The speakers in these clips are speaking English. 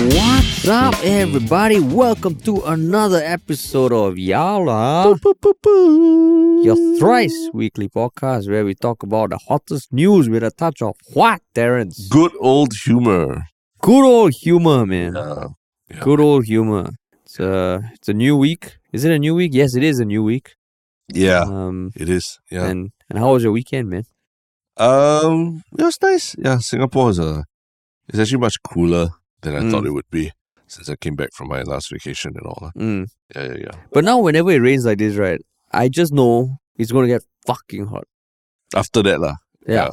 What's up, everybody? Welcome to another episode of Yala, your thrice weekly podcast where we talk about the hottest news with a touch of what, Terrence? Good old humor. Good old humor, man. Uh, yeah. Good old humor. It's a, it's a new week. Is it a new week? Yes, it is a new week. yeah, Um, it is. Yeah. and and how was your weekend, man? Um, it was nice. Yeah, Singapore is a, it's actually much cooler than I Mm. thought it would be since I came back from my last vacation and all. that. Mm. Yeah, yeah, yeah. But now, whenever it rains like this, right, I just know it's gonna get fucking hot. After that, lah. Yeah.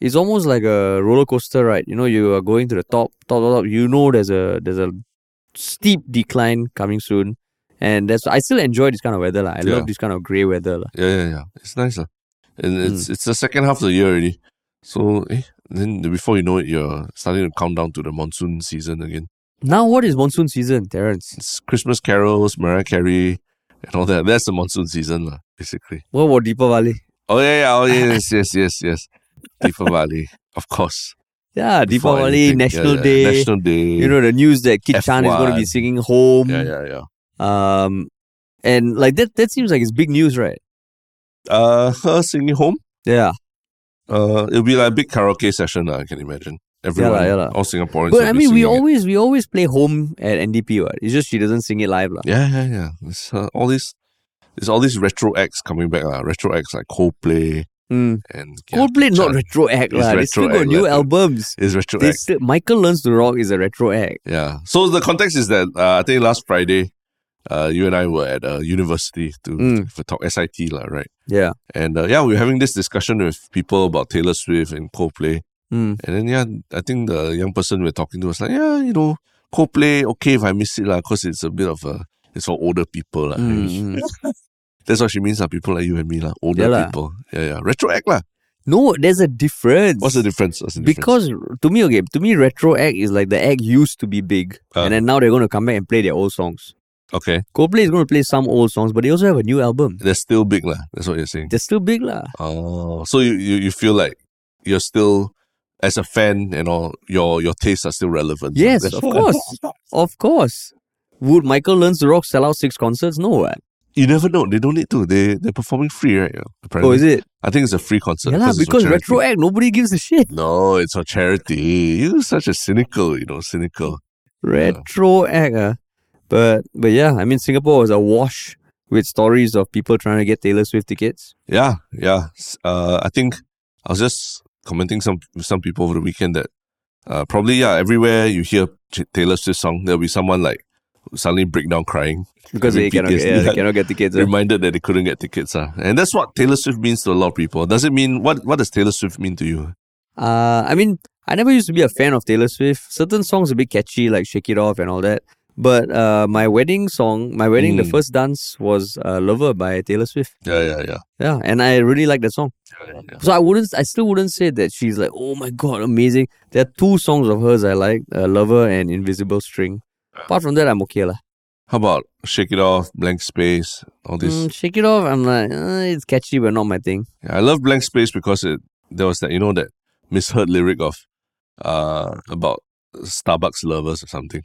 It's almost like a roller coaster ride. You know, you are going to the top, top, top, top. You know, there's a there's a steep decline coming soon, and that's I still enjoy this kind of weather. lah. I Yeah. love this kind of grey weather. lah. Yeah, yeah, yeah. It's nice, lah. And Mm. it's it's the second half of the year already. So, eh, then before you know it, you're starting to count down to the monsoon season again. Now, what is monsoon season, Terrence? It's Christmas carols, Mariah Carey, and all that. That's the monsoon season, lah, basically. What about Deepavali? Oh yeah, yeah, oh yes, yes, yes, yes. Deepavali, of course. Yeah, Before Deepavali, anything. National Yeah, yeah, Day. National Day. You know the news that Kit Chan is going to be singing home. yeah, yeah, yeah. Um, and like that, that seems like it's big news, right? Uh, her singing home. Yeah. Uh, it'll be like a big karaoke session. lah, I can imagine. Everyone, lah, yeah lah. all Singaporeans. But I mean, we singing it. always we always play home at NDP. What? It's just she doesn't sing it live, lah. Yeah, yeah, yeah. It's uh, all these. There's all these retro acts coming back. lah. Retro acts like Coldplay Mm. and yeah, Coldplay not retro act, It's lah. They still got new lah. albums. It's retro act. still, Michael Learns to Rock is a retro act. Yeah. So the context is that uh, I think last Friday, uh, you and I were at a university to Mm. for talk SIT, lah, right? Yeah. And uh, yeah, we were having this discussion with people about Taylor Swift and Coldplay. Mm. And then yeah, I think the young person we're talking to was like, yeah, you know, Coldplay, okay if I miss it lah, because it's a bit of a it's for older people lah. Mm, mm. That's what she means lah. People like you and me lah, older Yeah people. Yeah, yeah. Retro act lah. No, there's a difference. What's the difference? What's the difference? Because to me, okay, to me, retro act is like the act used to be big, Uh. and then now they're going to come back and play their old songs. Okay, Coldplay is going to play some old songs, but they also have a new album. they're still big lah. That's what you're saying. They're still big, lah. Oh, so you, you you feel like you're still as a fan and all your your tastes are still relevant. Yes, of course, of course. Would Michael Learns to Rock sell out six concerts? No, what? You never know. They don't need to. They they're performing free, right? Apparently. Oh, is it? I think it's a free concert. Yeah, lah, because retro act, nobody gives a shit. No, it's for charity. You're such a cynical, you know, cynical. Retro act, ah. But but yeah, I mean Singapore was awash with stories of people trying to get Taylor Swift tickets. Yeah, yeah. Uh, I think I was just commenting some some people over the weekend that uh, probably yeah, everywhere you hear Taylor Swift song, there'll be someone like suddenly break down crying Because they cannot, get, yeah, they cannot get tickets. reminded that they couldn't get tickets. Uh. And that's what Taylor Swift means to a lot of people. Does it mean what what does Taylor Swift mean to you? Uh, I mean, I never used to be a fan of Taylor Swift. Certain songs are a bit catchy, like "Shake It Off" and all that. But uh, my wedding song, my wedding, the Mm. first dance was uh, "Lover" by Taylor Swift. Yeah, yeah, yeah. Yeah, and I really like that song. yeah, yeah. So I wouldn't, I still wouldn't say that she's like, oh my god, amazing. There are two songs of hers I like, uh, "Lover" and "Invisible String." Apart from that, I'm okay lah. How about Shake It Off, Blank Space, all this? Mm, "Shake It Off," I'm like, uh, it's catchy, but not my thing. Yeah, I love Blank Space because it there was that you know that misheard lyric of uh about Starbucks lovers or something.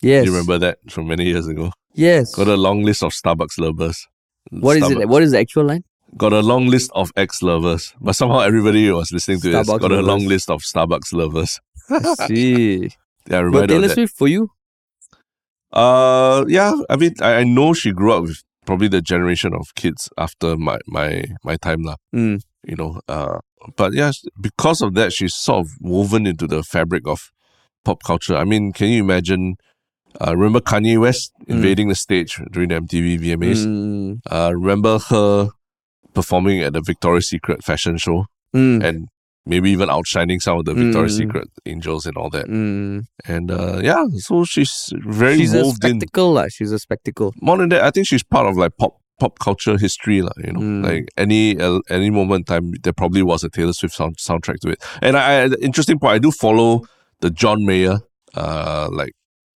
Yes, Do you remember that from many years ago? Yes. Got a long list of Starbucks lovers. What is it? What is the actual line? Got a long list of ex lovers, but somehow everybody who was listening to this. Starbucks Got a long list of Starbucks lovers. See. Yeah, I but remember Taylor. Swift for you? Uh, yeah. I mean, I, I know she grew up with probably the generation of kids after my my my time lah. Mm. You know. Uh, but yeah, because of that, she's sort of woven into the fabric of pop culture. I mean, can you imagine? Uh, remember Kanye West invading the stage during the MTV VMAs? Mm. Uh, remember her performing at the Victoria's Secret fashion show Mm. and maybe even outshining some of the Victoria's Mm. Secret angels and all that. Mm. And uh, yeah, so she's very She's a involved in spectacle, lah. She's a spectacle. more than that, I think she's part of like pop pop culture history, lah. You know, Mm. like any uh, any moment in time, there probably was a Taylor Swift sound, soundtrack to it. And I, I interesting part, I do follow the John Mayer, uh, like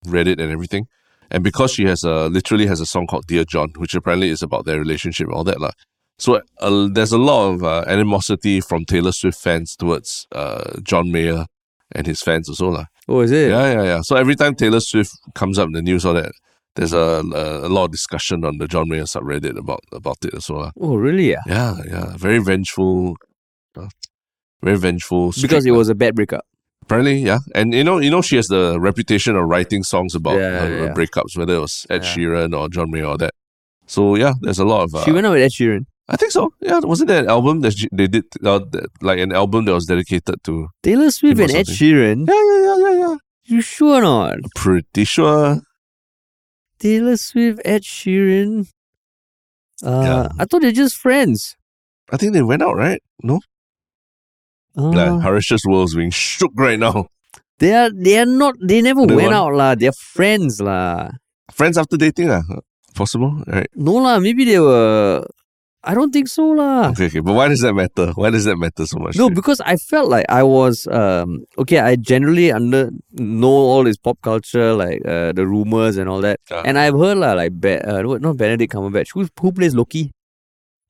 Reddit and everything. And because she has a literally has a song called Dear John, which apparently is about their relationship and all that, lah. So uh, there's a lot of uh, animosity from Taylor Swift fans towards uh, John Mayer and his fans also, lah. Oh, is it? Yeah, yeah, yeah. So every time Taylor Swift comes up in the news, all that, there's a, a, a lot of discussion on the John Mayer subreddit about about it as well. Oh, really? Yeah. Yeah, yeah. Very vengeful. uh, very vengeful. Because it was a bad breakup. Apparently, yeah. And you know, you know, she has the reputation of writing songs about Yeah, her, her yeah. breakups, whether it was Ed Yeah. Sheeran or John Mayer or that. So yeah, there's a lot of. Uh, she went out with Ed Sheeran. I think so. Yeah, wasn't there an album that she- they did uh, that- like an album that was dedicated to? Taylor Swift and Ed. Sheeran. Yeah, yeah, yeah, yeah, yeah. You sure not? Pretty sure. Taylor Swift, Ed Sheeran. Uh, Yeah. I thought they're just friends. I think they went out, right? No, Uh, like Harish's world's being shook right now. they are they are not they never They went want- out lah. They're friends lah. Friends after dating, ah, possible, right? No lah, maybe they were I don't think so lah. Okay, okay. But why does that matter? Why does that matter so much? No, because I felt like I was um okay. I generally under know all this pop culture, like uh, the rumors and all that, Ah. and I've heard lah, like Be- uh, not Benedict Cumberbatch. Who who plays Loki?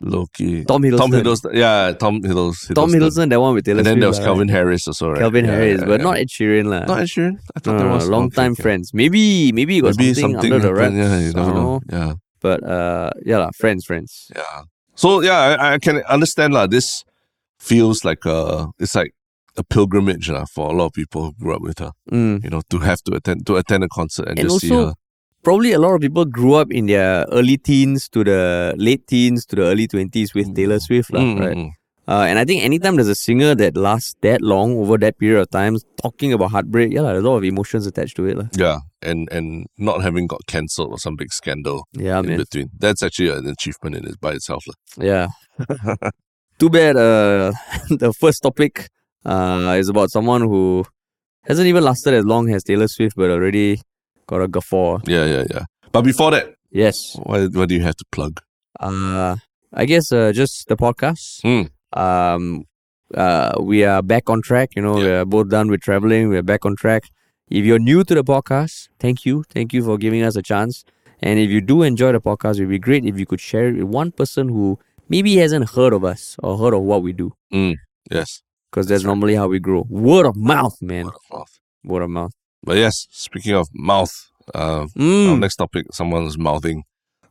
Loki. Tom Hiddleston. Tom Hiddleston. Yeah, Tom Hiddleston. Tom Hiddleston, that one with Taylor And then Swift there was lah, Calvin? Harris also, right? Calvin Yeah, Harris, yeah, but yeah. not Ed Sheeran lah. Not Ed Sheeran. I thought No, that no, was long time okay. friends. Maybe maybe it was Maybe something, something under the happened. wraps. Yeah, you don't know. Yeah. But uh, yeah, lah, friends, friends. Yeah. So yeah, I, I can understand lah. This feels like a it's like a pilgrimage lah for a lot of people who grew up with her. Mm. You know, to have to attend to attend a concert and, And just see her. Probably a lot of people grew up in their early teens to the late teens to the early twenties with Taylor Swift, lah, Mm, right? mm, mm. Uh, and I think anytime there's a singer that lasts that long over that period of time, talking about heartbreak, yeah, lah, there's a lot of emotions attached to it. lah. Yeah, and and not having got cancelled or some big scandal Yeah, in man. between. That's actually an achievement in it by itself. lah. Yeah. Too bad uh, the first topic uh, is about someone who hasn't even lasted as long as Taylor Swift, but already got a guffaw. Yeah, yeah, yeah. But before that, Yes. what what do you have to plug? Uh, I guess uh, just the podcast. Hmm. Um, uh, we are back on track. You know, Yeah. we are both done with traveling. We're back on track. If you're new to the podcast, thank you. Thank you for giving us a chance. And if you do enjoy the podcast, it would be great if you could share it with one person who maybe hasn't heard of us or heard of what we do. Mm. Yes, Because that's normally how we grow. Word of mouth, man. word of mouth. Word of mouth. But yes, speaking of mouth, uh, our Mm. next topic, someone is mouthing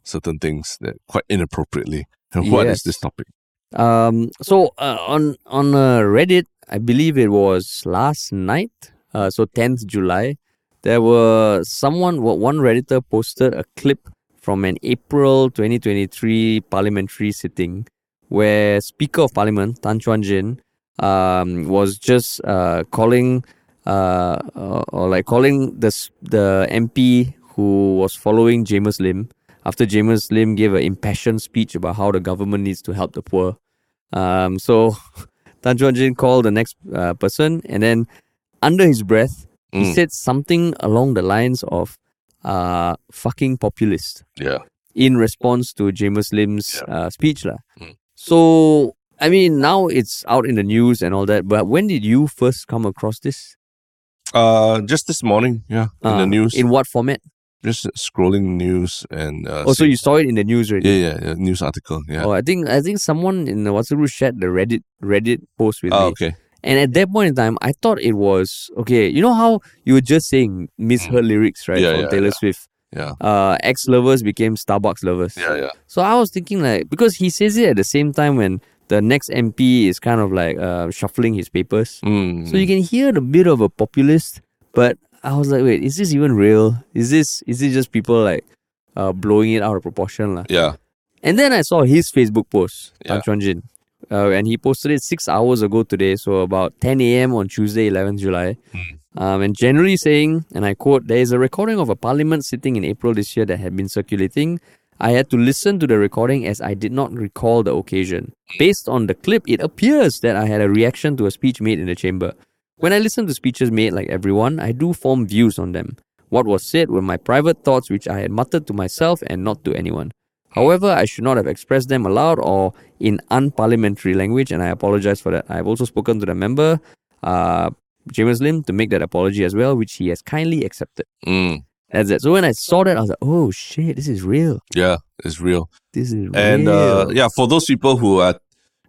certain things that quite inappropriately. And what is Yes. this topic? Um. So uh, on on uh, Reddit, I believe it was last night. Uh, so tenth July, there were someone. One redditor posted a clip from an April 2023 parliamentary sitting where Speaker of Parliament Tan Chuan Jin um was just uh calling uh or, or like calling the the MP who was following Jamus Lim after Jamus Lim gave an impassioned speech about how the government needs to help the poor. Um, so Tan Chuan Jin called the next uh, person, and then under his breath, he Mm. said something along the lines of uh, "fucking populist" Yeah. in response to Jamus Lim's uh, speech, lah. Mm. So I mean, now it's out in the news and all that. But when did you first come across this? Uh, just this morning, yeah, in the news, In what format? just scrolling news and uh, Oh, so you saw it in the news already. yeah, yeah, yeah, news article, yeah. Oh, I think I think someone in the WhatsApp group shared the Reddit Reddit post with oh, me. okay. And at that point in time, I thought it was okay. You know how you were just saying misheard lyrics, right? Mm. Yeah, from yeah, Taylor yeah. Swift. Yeah, Uh, ex lovers became Starbucks lovers. yeah, yeah. So I was thinking like because he says it at the same time when the next MP is kind of like uh, shuffling his papers. Mm. So you can hear the bit of a populist, but I was like, wait, is this even real? Is this is it just people like uh, blowing it out of proportion, lah? yeah, And then I saw his Facebook post, Yeah. Tan Chuan Jin. Uh, and he posted it six hours ago today, so about 10 a.m. on Tuesday, 11th July. Um, and generally saying, and I quote, there is a recording of a parliament sitting in April this year that had been circulating. I had to listen to the recording as I did not recall the occasion. Based on the clip, it appears that I had a reaction to a speech made in the chamber. When I listen to speeches made like everyone, I do form views on them. What was said were my private thoughts which I had muttered to myself and not to anyone. However, I should not have expressed them aloud or in unparliamentary language, and I apologize for that. I have also spoken to the member, uh, Jamus Lim, to make that apology as well, which he has kindly accepted. mm. That's it. So when I saw that, I was like, oh shit, this is real. yeah, it's real. This is And real. uh, yeah, for those people who are,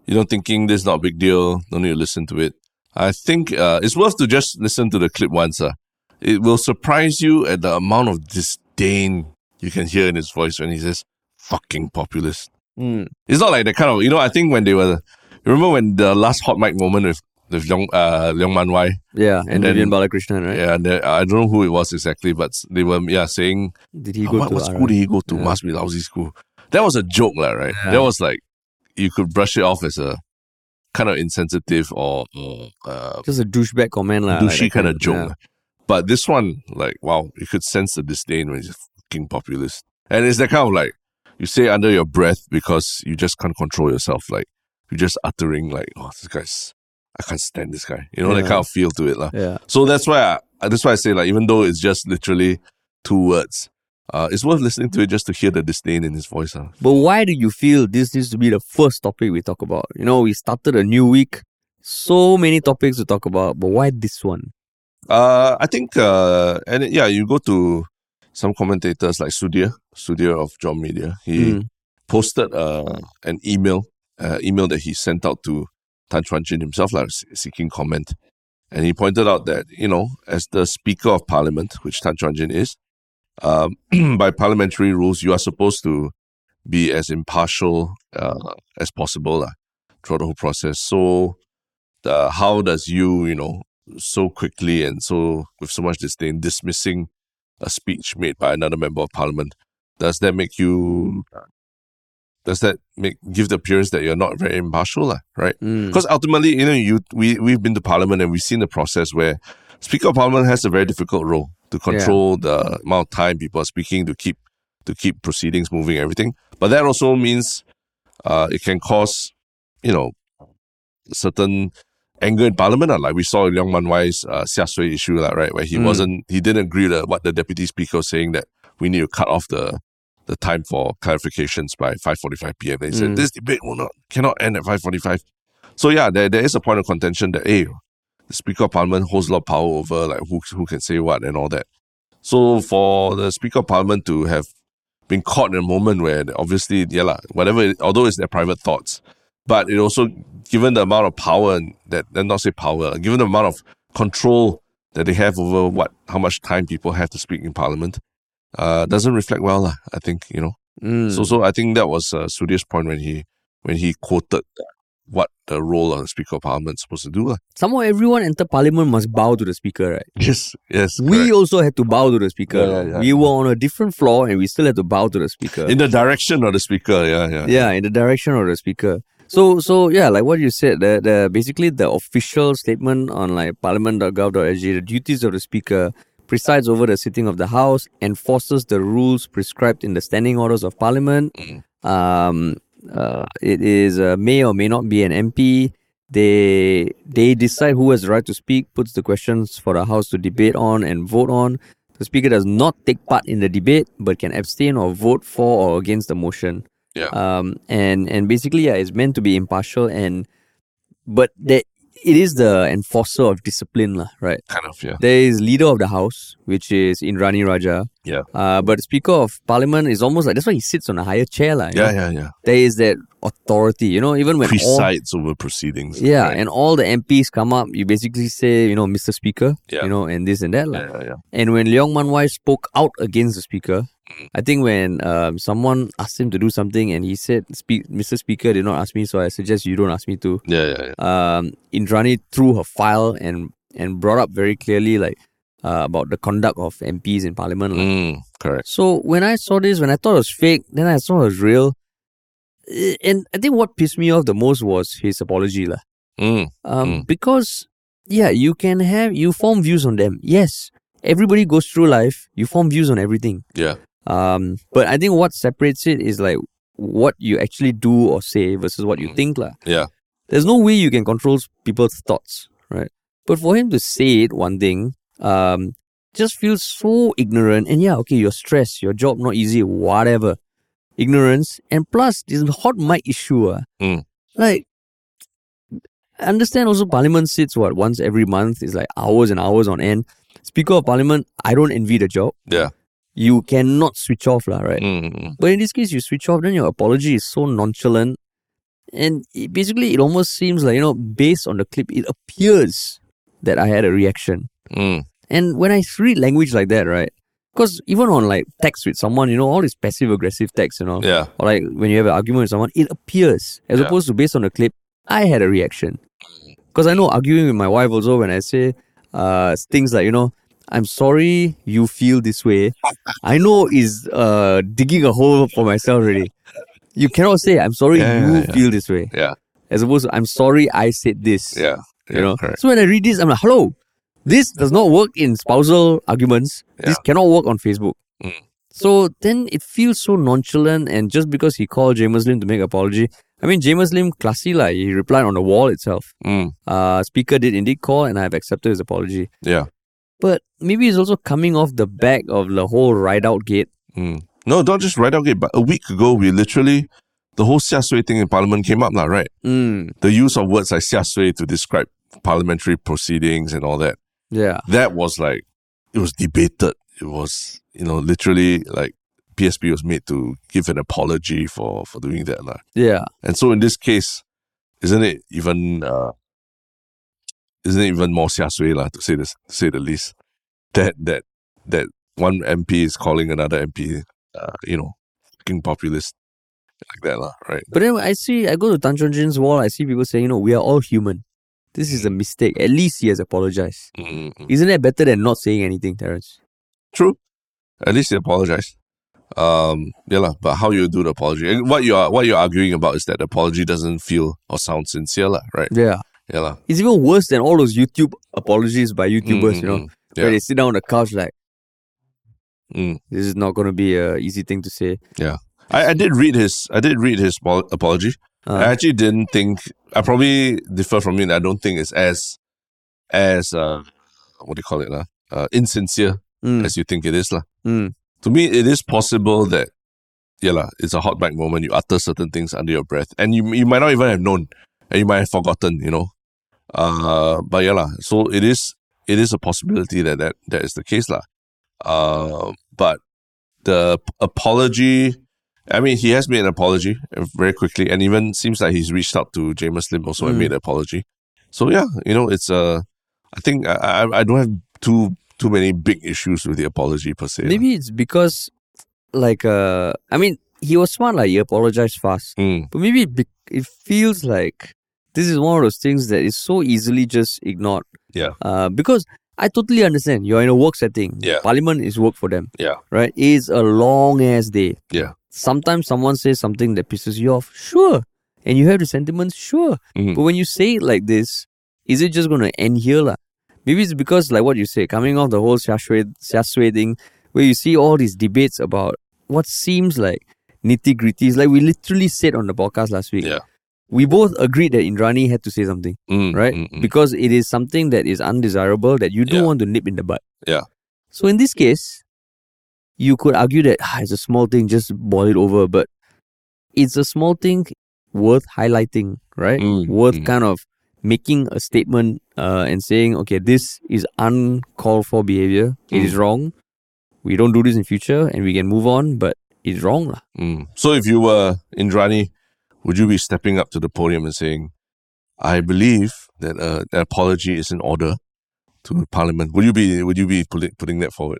you know, thinking this is not a big deal, don't need to listen to it. I think uh, it's worth to just listen to the clip once, uh, it will surprise you at the amount of disdain you can hear in his voice when he says "fucking populist." Mm. It's not like the kind of you know. I think when they were, remember when the last hot mic moment with with Leong uh, Leong Mun Wai, Yeah, and, And then- Vivian Balakrishnan, right? yeah, and they- I don't know who it was exactly, but they were yeah saying Did he "Oh, go what, to what school did he go to? Yeah. Must be lousy school. That was a joke, lah, right? Yeah. That was like you could brush it off as a kind of insensitive or, or uh, Just a douchebag comment, lah. like douchey that kind of joke. yeah. But this one, like, wow, you could sense the disdain when he's fucking populist. And it's that kind of like, you say under your breath because you just can't control yourself. Like, you're just uttering, like, oh, this guy's, I can't stand this guy. You know, that Yeah. kind of feel to it. lah. Yeah. So that's why I, that's why I say, like, even though it's just literally two words, uh, it's worth listening to it just to hear the disdain in his voice. lah. But why do you feel this needs to be the first topic we talk about? You know, we started a new week, so many topics to talk about, but why this one? Uh, I think, uh, and yeah, you go to some commentators like Sudhir, Sudhir of John Media. He Mm. posted uh, an email, uh, email that he sent out to Tan Chuan Jin himself, like seeking comment. And he pointed out that, you know, as the Speaker of Parliament, which Tan Chuan Jin is, um, by parliamentary rules, you are supposed to be as impartial uh, as possible uh, throughout the whole process. So, how does you, you know, so quickly and so with so much disdain dismissing a speech made by another member of parliament, does that make you does that make give the appearance that you're not very impartial, right? Mm. Because ultimately, you know, you we we've been to parliament and we've seen the process where Speaker of Parliament has a very difficult role to control the amount of time people are speaking to keep to keep proceedings moving, everything. But that also means uh, it can cause, you know, certain anger in Parliament. lah. Like we saw Leong Mun Wai's uh, Xia Sui issue, lah, right, where he Mm. wasn't he didn't agree with what the deputy speaker was saying that we need to cut off the the time for clarifications by 5:45 p.m. They said Mm. this debate will not cannot end at 5:45. So yeah, there, there is a point of contention that hey, the Speaker of Parliament holds a lot of power over like who who can say what and all that. So for the Speaker of Parliament to have been caught in a moment where obviously yeah lah, whatever it- although it's their private thoughts, but it also given the amount of power that and not say power, given the amount of control that they have over what how much time people have to speak in Parliament, uh, doesn't reflect well lah. I think you know. Mm. So so I think that was uh, Sudhir's point when he when he quoted what the role of the Speaker of Parliament is supposed to do. lah. Somehow everyone enter parliament must bow to the speaker, right? Yes, yes. We correct. also had to bow to the speaker. Yeah, yeah, yeah. We were on a different floor and we still had to bow to the speaker. in the direction of the speaker. Yeah, yeah. yeah, in the direction of the speaker. So so yeah, like what you said, the, the basically the official statement on like parliament.gov.sg, the duties of the speaker presides over the sitting of the house, enforces the rules prescribed in the standing orders of parliament. Um, uh, it is uh, may or may not be an MP. They they decide who has the right to speak, puts the questions for the house to debate on and vote on. The speaker does not take part in the debate, but can abstain or vote for or against the motion Yeah. um, and and basically yeah, it's meant to be impartial and but that it is the enforcer of discipline lah, right kind of, yeah. there is leader of the house which is Indrani Raja Yeah. uh, but speaker of parliament is almost like that's why he sits on a higher chair you Yeah, yeah, yeah. there is that authority you know even when all, Presides over proceedings. yeah right? and all the MPs come up you basically say you know Mr. Speaker Yeah. you know and this and that lah. yeah, yeah, yeah. And when Leong Mun Wai spoke out against the speaker, I think when um, someone asked him to do something and he said, Speak, Mr. Speaker did not ask me, so I suggest you don't ask me to. Yeah, yeah, yeah. Um, Indrani threw her file and, and brought up very clearly like uh, about the conduct of MPs in parliament. Mm, correct. So when I saw this, when I thought it was fake, then I saw it was real. Eh, And I think what pissed me off the most was his apology. lah. Mm, Um, Mm. because yeah, you can have you form views on them. Yes, everybody goes through life. You form views on everything. yeah. Um, but I think what separates it is like what you actually do or say versus what you Mm. think, lah. Yeah. There's no way you can control people's thoughts, right? But for him to say it, one thing, um, just feels so ignorant. And yeah, okay, you're stressed, your job not easy, whatever. Ignorance, and plus this hot mic issue, ah, Mm. like understand also Parliament sits what once every month is like hours and hours on end. Speaker of Parliament, I don't envy the job. Yeah. You cannot switch off, lah, right? Mm, But in this case, you switch off, then your apology is so nonchalant. And it, basically, it almost seems like, you know, based on the clip, it appears that I had a reaction. mm. And when I read language like that, right? Because even on like text with someone, you know, all this passive aggressive text, you know, Yeah. or like when you have an argument with someone, it appears as Yeah. opposed to based on the clip. I had a reaction because I know arguing with my wife also when I say uh things like you know I'm sorry you feel this way. I know is uh digging a hole for myself already. You cannot say I'm sorry Yeah, you yeah, yeah. feel this way Yeah. as opposed to I'm sorry I said this. Yeah. You know. correct. So when I read this, I'm like, hello, this does not work in spousal arguments. This cannot work on Facebook. Mm. So then it feels so nonchalant, and just because he called Jamus Lim to make apology, I mean Jamus Lim classy like he replied on the wall itself. Mm, Uh speaker did indeed call and I have accepted his apology. yeah. But maybe it's also coming off the back of the whole ride out gate. Mm. No, not just right out gate, but a week ago, we literally, the whole xia sui thing in parliament came up, lah, right? Mm, The use of words like xia sui to describe parliamentary proceedings and all that. Yeah. That was like, it was debated. It was, you know, literally like PSP was made to give an apology for, for doing that. lah. Yeah. And so in this case, isn't it even, uh, isn't it even more xia sui, to say this, to say the least, that, that, that one MP is calling another MP, uh, you know, fucking populist like that, lah, right? But then I see, I go to Tan Chuan Jin's wall, I see people saying, you know, we are all human. This is a mistake. At least he has apologized. Mm, Isn't that better than not saying anything, Terence? True. At least he apologized. Um, yeah, but how you do the apology? And What you are what you're arguing about is that the apology doesn't feel or sound sincere, lah, right? Yeah. Yeah. It's even worse than all those YouTube apologies by YouTubers, Mm, you know, mm, where they sit down on the couch like, Mm. this is not going to be a easy thing to say. I, I did read his I did read his apology. Uh, I actually didn't think I probably differ from you. and I don't think it's as as uh what do you call it lah? Uh, insincere mm, as you think it is lah. mm, To me, it is possible that yeah lah, it's a hot mic moment. You utter certain things under your breath, and you you might not even have known, and you might have forgotten. You know, uh, but yeah lah. So it is it is a possibility that that, that is the case lah. Uh, but the apology. I mean, he has made an apology uh, very quickly, and even seems like he's reached out to Jamus Lim also and Mm. made an apology. So yeah, you know, it's uh, I think I, I I don't have too too many big issues with the apology per se. maybe it's because, like, uh, I mean, he was smart, like, he apologized fast. Mm, But maybe it, be- it feels like this is one of those things that is so easily just ignored. Yeah. Uh, because I totally understand you're in a work setting. Yeah. Parliament is work for them. Yeah. Right? It's a long ass day. Yeah. Sometimes someone says something that pisses you off. Sure. And you have the sentiments. Sure. Mhm. But when you say it like this, is it just going to end here? lah? Maybe it's because, like what you say, coming off the whole xia shui, thing, where you see all these debates about what seems like nitty gritties. Like we literally said on the podcast last week. Yeah. We both agreed that Indrani had to say something, Mm, right? mm, mm. Because it is something that is undesirable that you don't Yeah. want to nip in the bud. Yeah. So in this case, you could argue that ah, it's a small thing, just boil it over, but it's a small thing worth highlighting, right? Mm, worth mm. kind of making a statement uh, and saying, okay, this is uncalled for behavior. It Mm. is wrong. We don't do this in future, and we can move on. But it's wrong, lah. Mm. So if you were Indrani, would you be stepping up to the podium and saying, "I believe that uh, an apology is in order to Parliament"? Would you be Would you be putting that forward?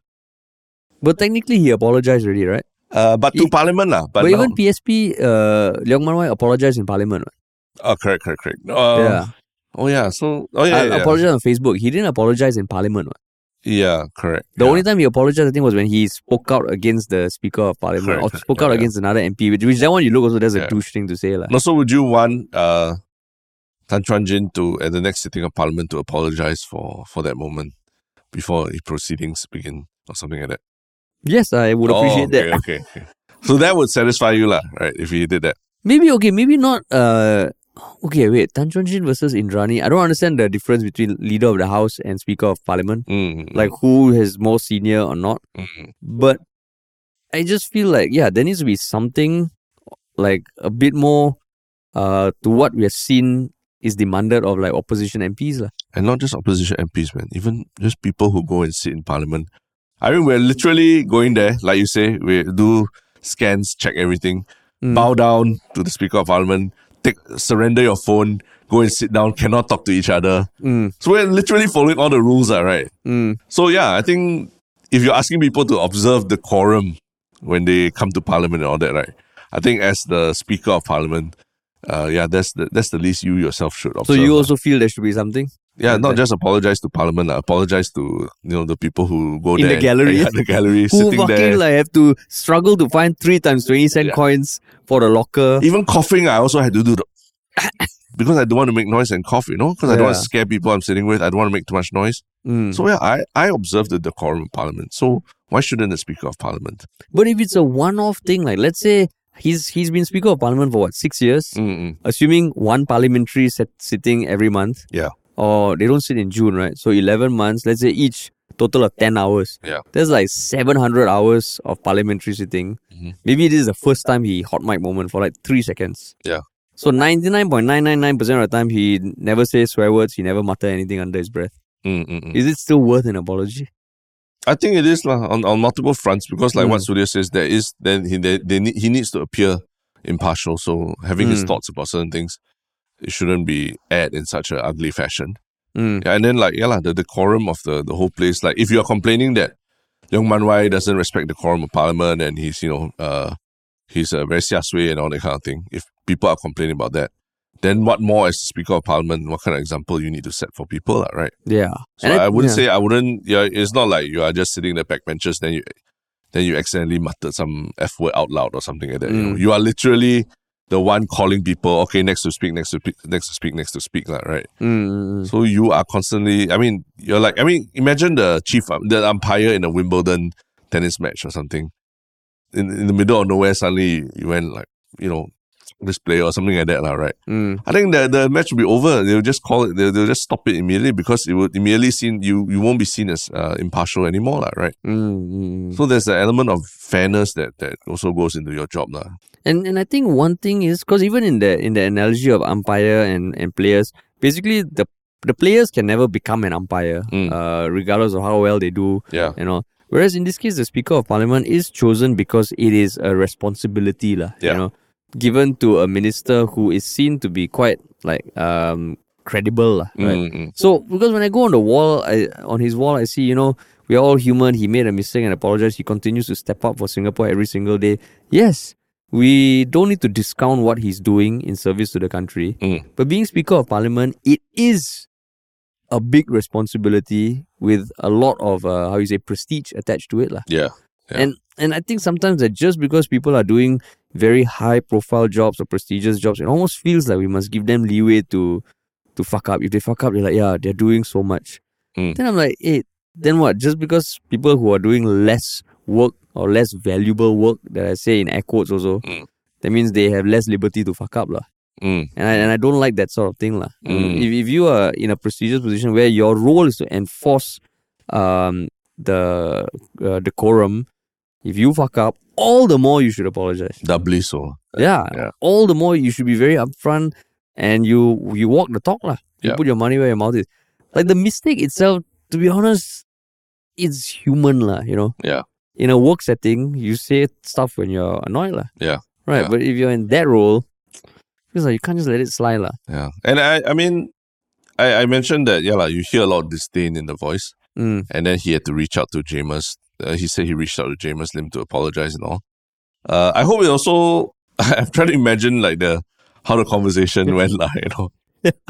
But technically, he apologized already, right? Uh, but to Ye- Parliament, lah. But, But, now- even PSP, uh, Leong Mun Wai apologized in Parliament. right? oh, correct, correct, correct. Uh, yeah, Oh yeah. So oh yeah, I yeah, yeah. apologized on Facebook. He didn't apologize in Parliament. right? Yeah, correct. The yeah. only time he apologized, I think, was when he spoke out against the Speaker of Parliament Correct, or correct. spoke Yeah, out yeah. against another MP. Which, which that one you look also, that's a douche thing to say, like. No, so would you want uh, Tan Chuan Jin to at the next sitting of Parliament to apologize for for that moment before the proceedings begin or something like that? Yes, I would appreciate oh, okay, that. Okay, okay. So that would satisfy you, lah, right? If he did that. Maybe okay, maybe not. Uh, okay, wait. Tan Chuan Jin versus Indrani. I don't understand the difference between leader of the house and speaker of parliament. Mm, Like who is more senior or not. mm, But I just feel like yeah, there needs to be something like a bit more uh to what we have seen is demanded of like opposition MPs lah. and not just opposition MPs, man. Even just people who go and sit in Parliament. I mean, we're literally going there, like you say, we do scans, check everything, Mm. bow down to the Speaker of Parliament, take surrender your phone, go and sit down, cannot talk to each other. Mm. So we're literally following all the rules, uh, right? Mm. So yeah, I think if you're asking people to observe the quorum when they come to parliament and all that, right? I think as the speaker of parliament, uh, yeah, that's the that's the least you yourself should observe. So you also feel there should be something yeah, not just apologize to parliament, lah, apologize to you know the people who go In there the gallery. yeah, the gallery, who sitting fucking there, like have to struggle to find three times twenty cent Yeah. coins for the locker. even coughing. I also had to do the because I don't want to make noise and cough, you know, because I don't want to scare people I'm sitting with. I don't want to make too much noise. Mm. So yeah, I I observed the decorum of parliament. So why shouldn't the speaker of parliament? But if it's a one-off thing, like let's say he's he's been speaker of parliament for what six years, Mm-mm. assuming one parliamentary set, sitting every month. Yeah. Or they don't sit in June, right? So eleven months. Let's say each total of ten hours. Yeah. There's like seven hundred hours of parliamentary sitting. Mhm. Maybe this is the first time he hot mic moment for like three seconds. Yeah. So ninety nine point nine nine nine percent of the time he never says swear words. He never mutter anything under his breath. Mm-mm. Is it still worth an apology? I think it is lah, on, on multiple fronts because like what Mm. Surya says, there is then he they, they need, he needs to appear impartial. So having his Mm. thoughts about certain things, it shouldn't be aired in such an ugly fashion. Mm. Yeah, and then like yeah lah, the decorum of the, the whole place. Like if you are complaining that Leong Mun Wai doesn't respect the quorum of parliament and he's you know uh he's a very siasui and all that kind of thing. If people are complaining about that, then what more as Speaker of Parliament? What kind of example you need to set for people, right? Yeah. So And I, wouldn't yeah. say I wouldn't. Yeah, it's not like you are just sitting in the back benches. Then you, then you accidentally muttered some f word out loud or something like that. You know, Mm. you are literally the one calling people. Okay, next to speak, next to speak, next to speak, next to speak, right? Mm, mm, mm. So you are constantly. I mean, you're like. I mean, imagine the chief, um, the umpire in a Wimbledon tennis match or something. In in the middle of nowhere, suddenly you went like you know this player or something like that, lah, right? Mm. I think the the match will be over. They'll just call it. They'll, they'll just stop it immediately because it would immediately seen you. You won't be seen as uh, impartial anymore, lah, right? Mm, mm. So there's an element of fairness that that also goes into your job, lah. And and I think one thing is because even in the in the analogy of umpire and, and players, basically the the players can never become an umpire, Mm. uh, regardless of how well they do, Yeah, you know. Whereas in this case, the Speaker of Parliament is chosen because it is a responsibility, lah. Yeah. You know, given to a minister who is seen to be quite like um credible. Right. Mm, mm. So because when I go on the wall, I, on his wall, I see you know we are all human. He made a mistake and apologized. He continues to step up for Singapore every single day. Yes, we don't need to discount what he's doing in service to the country. Mm. But being Speaker of Parliament, it is a big responsibility with a lot of uh, how you say prestige attached to it, lah. yeah, Yeah. And and I think sometimes that just because people are doing very high profile jobs or prestigious jobs, it almost feels like we must give them leeway to to fuck up. If they fuck up, they're like, yeah, they're doing so much. Mm. Then I'm like, hey, then what? Just because people who are doing less work or less valuable work that I say in air quotes also, Mm. that means they have less liberty to fuck up. lah. Mm. And I, and I don't like that sort of thing. lah. Mm. If, if you are in a prestigious position where your role is to enforce um, the uh, decorum, if you fuck up, all the more you should apologize. doubly so. Yeah, Yeah. all the more you should be very upfront and you you walk the talk lah. You Yeah. put your money where your mouth is. Like the mistake itself, to be honest, it's human lah. You know. Yeah. In a work setting, you say stuff when you're annoyed lah. Yeah. Right, Yeah. but if you're in that role, it's like you can't just let it slide lah. Yeah, and I, I mean, I, I mentioned that yeah, like you hear a lot of disdain in the voice, Mm. and then he had to reach out to Jamus. Uh, he said he reached out to Jamus Lim to apologize and all. Uh, I hope it also. I'm trying to imagine like the how the conversation went, like you know.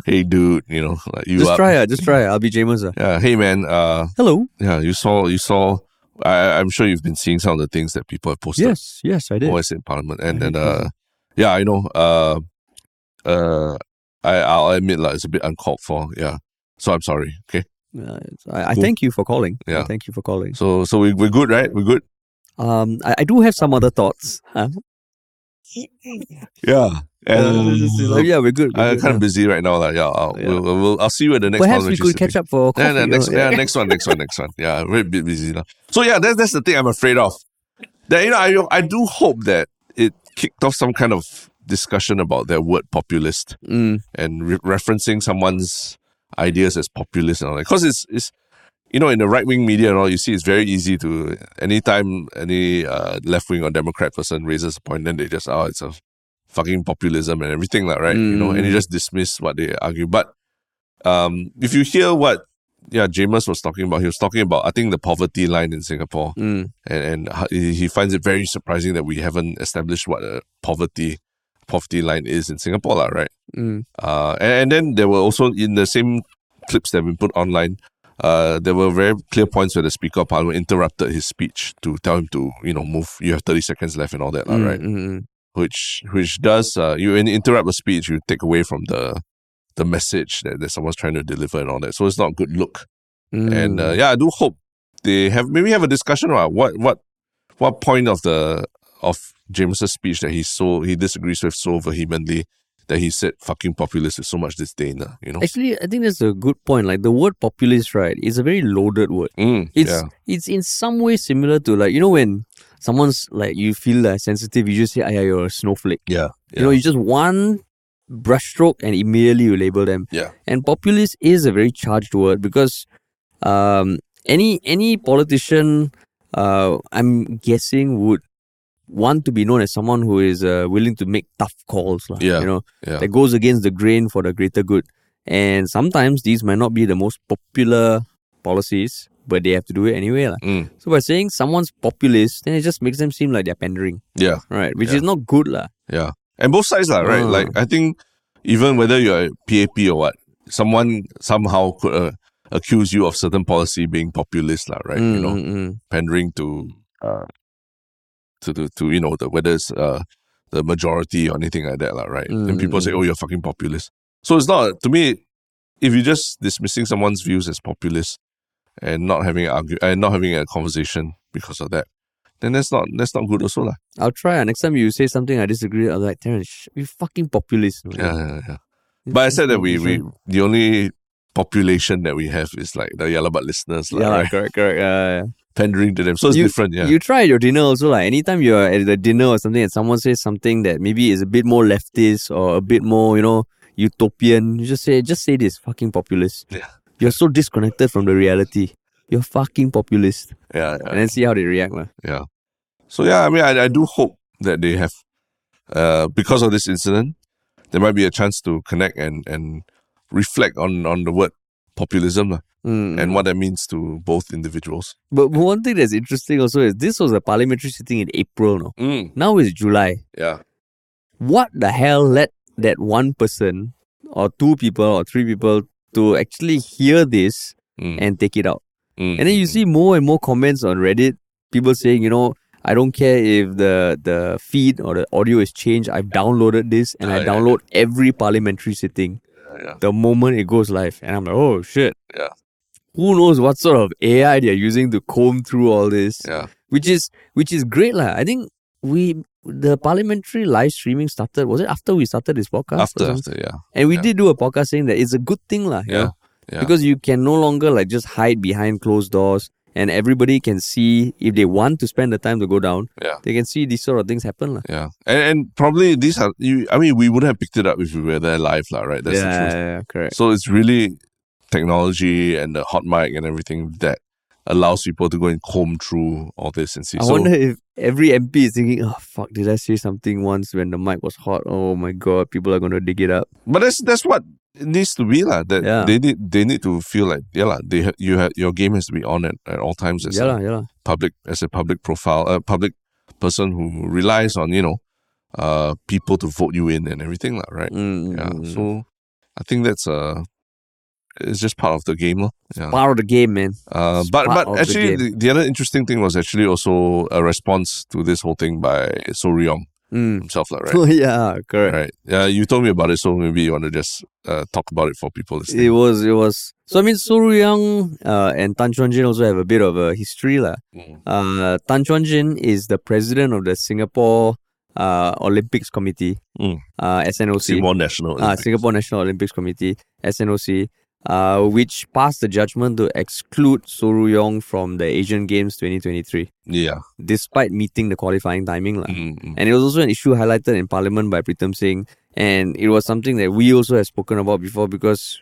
hey, dude, you know, like you Just up. try it. Just try it. I'll be Jamus. ah. Yeah, hey man, uh, Hello. yeah, you saw, you saw. I, I'm sure you've been seeing some of the things that people have posted. Yes. Yes, I did. always in Parliament, and then uh, yeah, I know. Uh, uh, I I'll admit like it's a bit uncalled for. Yeah, so I'm sorry. Okay, Uh, I, I Cool. thank you for calling. I Yeah. thank you for calling. so so we we're good, right? We're good. Um, I, I do have some other thoughts. Huh? Yeah, and Uh, yeah, we're good. we're I'm good, kind yeah. of busy right now. Like, yeah, I'll, Yeah. We'll, we'll, I'll see you at the next Perhaps one. we could catch up for coffee. Yeah, yeah, next, yeah, next one, next one, next one, next one. Yeah, we're a bit busy now. So yeah, that's that's the thing I'm afraid of. That you know, I I do hope that it kicked off some kind of discussion about that word populist Mm, and re- referencing someone's ideas as populist and all that. Because it's it's you know in the right wing media and all, you see it's very easy to anytime any uh, left wing or Democrat person raises a point, then they just oh it's a fucking populism and everything, lah, right? You know, and you Mm. just dismiss what they argue. But um, if you hear what yeah, Jamus was talking about, he was talking about I think the poverty line in Singapore, Mm. and and he he finds it very surprising that we haven't established what a poverty poverty line is in Singapore, lah, right? Mm. Uh, and, and then there were also in the same clips that we put online. Uh, there were very clear points where the Speaker of Parliament interrupted his speech to tell him to, you know, move. You have thirty seconds left and all that, lah, Mm, right? mm, mm. Which which does uh, you interrupt a speech, you take away from the the message that, that someone's trying to deliver and all that. So it's not a good look. And uh, Mm. yeah, I do hope they have maybe have a discussion about what what what point of the of Jamus's speech that he so he disagrees with so vehemently that he said fucking populist with so much disdain, uh, you know. Actually, I think that's a good point. Like the word populist, right, is a very loaded word. Mm, It's yeah, it's in some way similar to like you know when someone's like you feel like sensitive, you just say, "Ah, yeah, you're a snowflake." yeah, You know, you just one brushstroke and immediately you label them. yeah, And populist is a very charged word because um, any any politician, uh, I'm guessing would want to be known as someone who is uh, willing to make tough calls, Yeah. You know, yeah, that goes against the grain for the greater good. And sometimes these might not be the most popular policies, but they have to do it anyway, mm, So by saying someone's populist, then it just makes them seem like they're pandering, yeah, right? Which Yeah. is not good, lah. yeah. And both sides, lah, right? Ah. Like I think even whether you're a PAP or what, someone somehow could uh, accuse you of certain policy being populist, lah, right? you Mm, know, mm, mm. pandering to uh to to, to you know the whether it's uh the majority or anything like that, right? Then Mm, people mm, say, Oh, you're fucking populist. So it's not to me, if you're just dismissing someone's views as populist and not having an argue and not having a conversation because of that, then that's not that's not good also, lah. I'll try. uh, Next time you say something I disagree, I'll like, Terrence, sh- you fucking populist. man." Yeah, yeah, yeah. You But I said that we we the only population that we have is like the yellow butt listeners, Yeah, right? correct, correct. Uh, Pandering to them. So it's different, yeah. You try at your dinner also, like anytime you're at the dinner or something and someone says something that maybe is a bit more leftist or a bit more, you know, utopian, you just say, just say this, fucking populist. Yeah. You're so disconnected from the reality. You're fucking populist. yeah, yeah. And then see how they react. lah. Yeah. So yeah, I mean, I, I do hope that they have, uh, because of this incident, there might be a chance to connect and and reflect on on the word populism Mm. and what that means to both individuals. But one thing that's interesting also is this was a parliamentary sitting in April, no? Mm. Now it's July. Yeah. What the hell led that one person or two people or three people to actually hear this Mm. and take it out? Mm. And then you see more and more comments on Reddit, people saying, you know, I don't care if the the feed or the audio is changed. I've downloaded this and Ah, I yeah. download every parliamentary sitting yeah. the moment it goes live. And I'm like, oh shit. Yeah. Who knows what sort of AI they're using to comb through all this? Yeah. Which is which is great, lah. I think we the parliamentary live streaming started. Was it after we started this podcast? After, after, yeah. And we yeah. did do a podcast saying that it's a good thing, lah. Yeah. know? Yeah. because you can no longer like just hide behind closed doors and everybody can see if they want to spend the time to go down Yeah. they can see these sort of things happen lah. Yeah. And, and probably these are, you, I mean, we would have picked it up if we were there live, lah, right? That's the yeah, truth. yeah, correct So it's really technology and the hot mic and everything that allows people to go and comb through all this and see. i so, wonder if every mp is thinking oh fuck did i say something once when the mic was hot oh my god people are going to dig it up But that's that's what it needs to be lah. That Yeah. they need they need to feel like yeah lah. They ha- you have your game has to be on at, at all times as yeah a yeah lah. public as a public profile a public person who relies on you know uh people to vote you in and everything lah. Right? Mm, Yeah. mm, mm. So I think that's uh it's just part of the game. Yeah. part of the game man Uh, but but of the actually, the, the other interesting thing was actually also a response to this whole thing by Soh Rui Yong mm. himself, right? yeah correct right. Yeah, you told me about it, so maybe you want to just uh, talk about it for people it was it was so i mean Soh Rui Yong uh, and tan chuan jin also have a bit of a history lah. Mm. Uh, Tan Chuan Jin is the president of the Singapore uh, Olympics Committee, Mm. uh, SNOC, Singapore National. uh, Singapore National Olympics Committee, SNOC, uh, which passed the judgment to exclude Soh Rui Yong from the Asian Games 2023, Yeah. despite meeting the qualifying timing. lah. Mm, mm. And it was also an issue highlighted in Parliament by Pritam Singh. And it was something that we also have spoken about before because,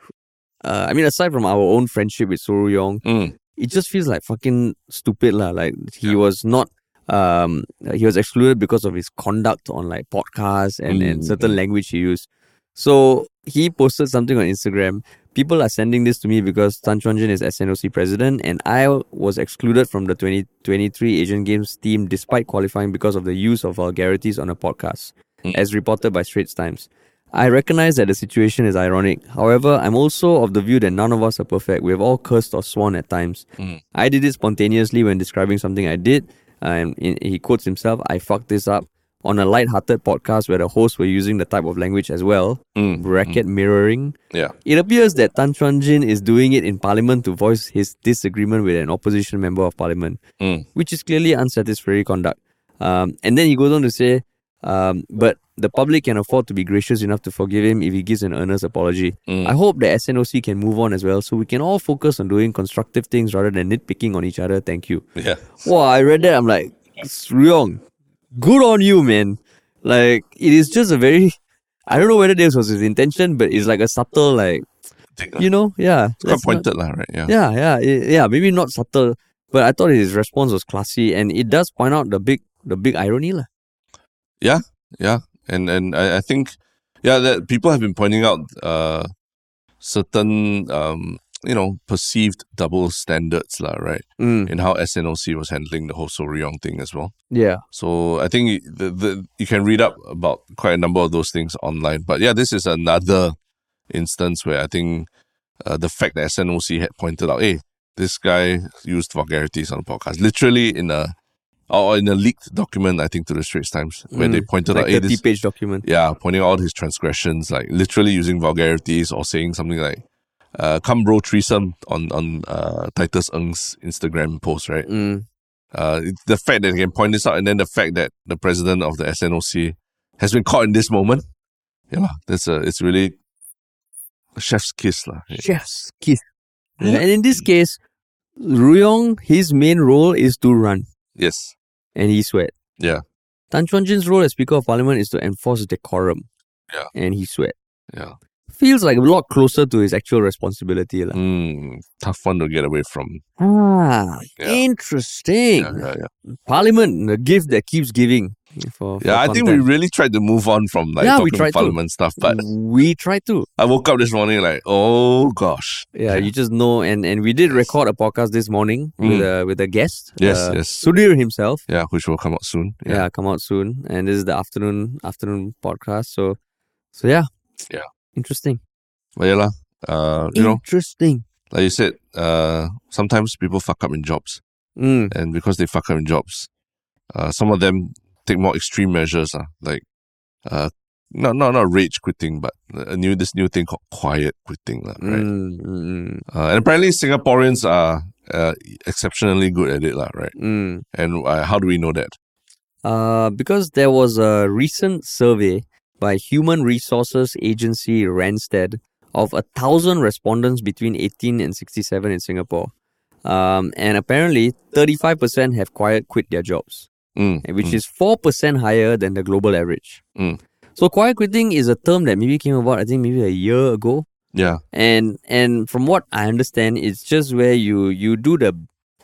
uh, I mean, aside from our own friendship with Soh Rui Yong, Mm. it just feels like fucking stupid lah. Like he Yeah. was not um, he was excluded because of his conduct on like podcasts and, and Mm, certain language he used. So he posted something on Instagram. People are sending this to me because Tan Chuan Jin is SNOC president, and I was excluded from the 2023 Asian Games team despite qualifying because of the use of vulgarities on a podcast, Mm. as reported by Straits Times. I recognize that the situation is ironic. However, I'm also of the view that none of us are perfect. We have all cursed or sworn at times. Mm. I did it spontaneously when describing something I did. And he quotes himself, I fucked this up on a light-hearted podcast where the hosts were using the type of language as well, Mm, bracket mirroring. Yeah. It appears that Tan Chuan Jin is doing it in parliament to voice his disagreement with an opposition member of parliament, Mm. which is clearly unsatisfactory conduct. Um, and then he goes on to say, um, but the public can afford to be gracious enough to forgive him if he gives an earnest apology. Mm. I hope the SNOC can move on as well so we can all focus on doing constructive things rather than nitpicking on each other. Thank you. Yeah. Wow, I read that. I'm like, Rui Yong, good on you, man. Like, it is just a very, I don't know whether this was his intention, but it's like a subtle, like, you know, yeah. it's quite let's not- pointed, lah, right? Yeah. yeah, yeah, i- yeah. Maybe not subtle, but I thought his response was classy, and it does point out the big, the big irony, lah. Yeah, yeah, and and I, I think yeah that people have been pointing out uh certain um you know perceived double standards lah, right? Mm, In how SNOC was handling the whole Soh Rui Yong thing as well. yeah, So I think the, the you can read up about quite a number of those things online. But yeah, this is another instance where I think uh, the fact that SNOC had pointed out, hey, this guy used vulgarities on the podcast, literally in a or in a leaked document, I think to the Straits Times, where they Mm, pointed like out, hey, the this, page document. yeah, pointing out all his transgressions, like literally using vulgarities or saying something like, uh, come bro threesome on, on uh, Titus Ng's Instagram post, right? Mm, Uh, the fact that they can point this out and then the fact that the president of the SNOC has been caught in this moment. Yeah, that's a, it's really a chef's kiss. lah. chef's kiss. Yeah. And in this case, Rui Yong, his main role is to run, Yes. and he sweat. Yeah. Tan Chuan Jin's role as Speaker of Parliament is to enforce decorum. Yeah. And he sweat. Yeah. Feels like a lot closer to his actual responsibility. lah. Mm, tough one to get away from. Ah, Yeah. interesting. Yeah, yeah, yeah. Parliament, the gift that keeps giving. For, for Yeah, I think we really tried to move on from like Yeah, we talking tried to. parliament stuff, but we tried to. I woke up this morning like, oh gosh. Yeah, you just know, and and we did record a podcast this morning with a with a guest. Mm. Yes, uh, yes. Sudhir himself. Yeah, which will come out soon. Yeah. come out soon, and this is the afternoon afternoon podcast. So, so yeah, Yeah. Interesting. But yeah, lah, uh, you know, interesting. like you said, uh, sometimes people fuck up in jobs. Mm, and because they fuck up in jobs, uh, some of them take more extreme measures, uh, like uh, not not not rage quitting, but a new this new thing called quiet quitting, lah, right? mm, mm, mm, Uh, and apparently Singaporeans are uh, exceptionally good at it, lah, right? mm. And uh, how do we know that? Uh, because there was a recent survey by Human Resources Agency Randstad of a thousand respondents between 18 and 67 in Singapore. Um, and apparently 35% have quiet quit their jobs, Mm, which mm, is 4% higher than the global average. Mm. So quiet quitting is a term that maybe came about, I think maybe a year ago. yeah, And and from what I understand, it's just where you you do the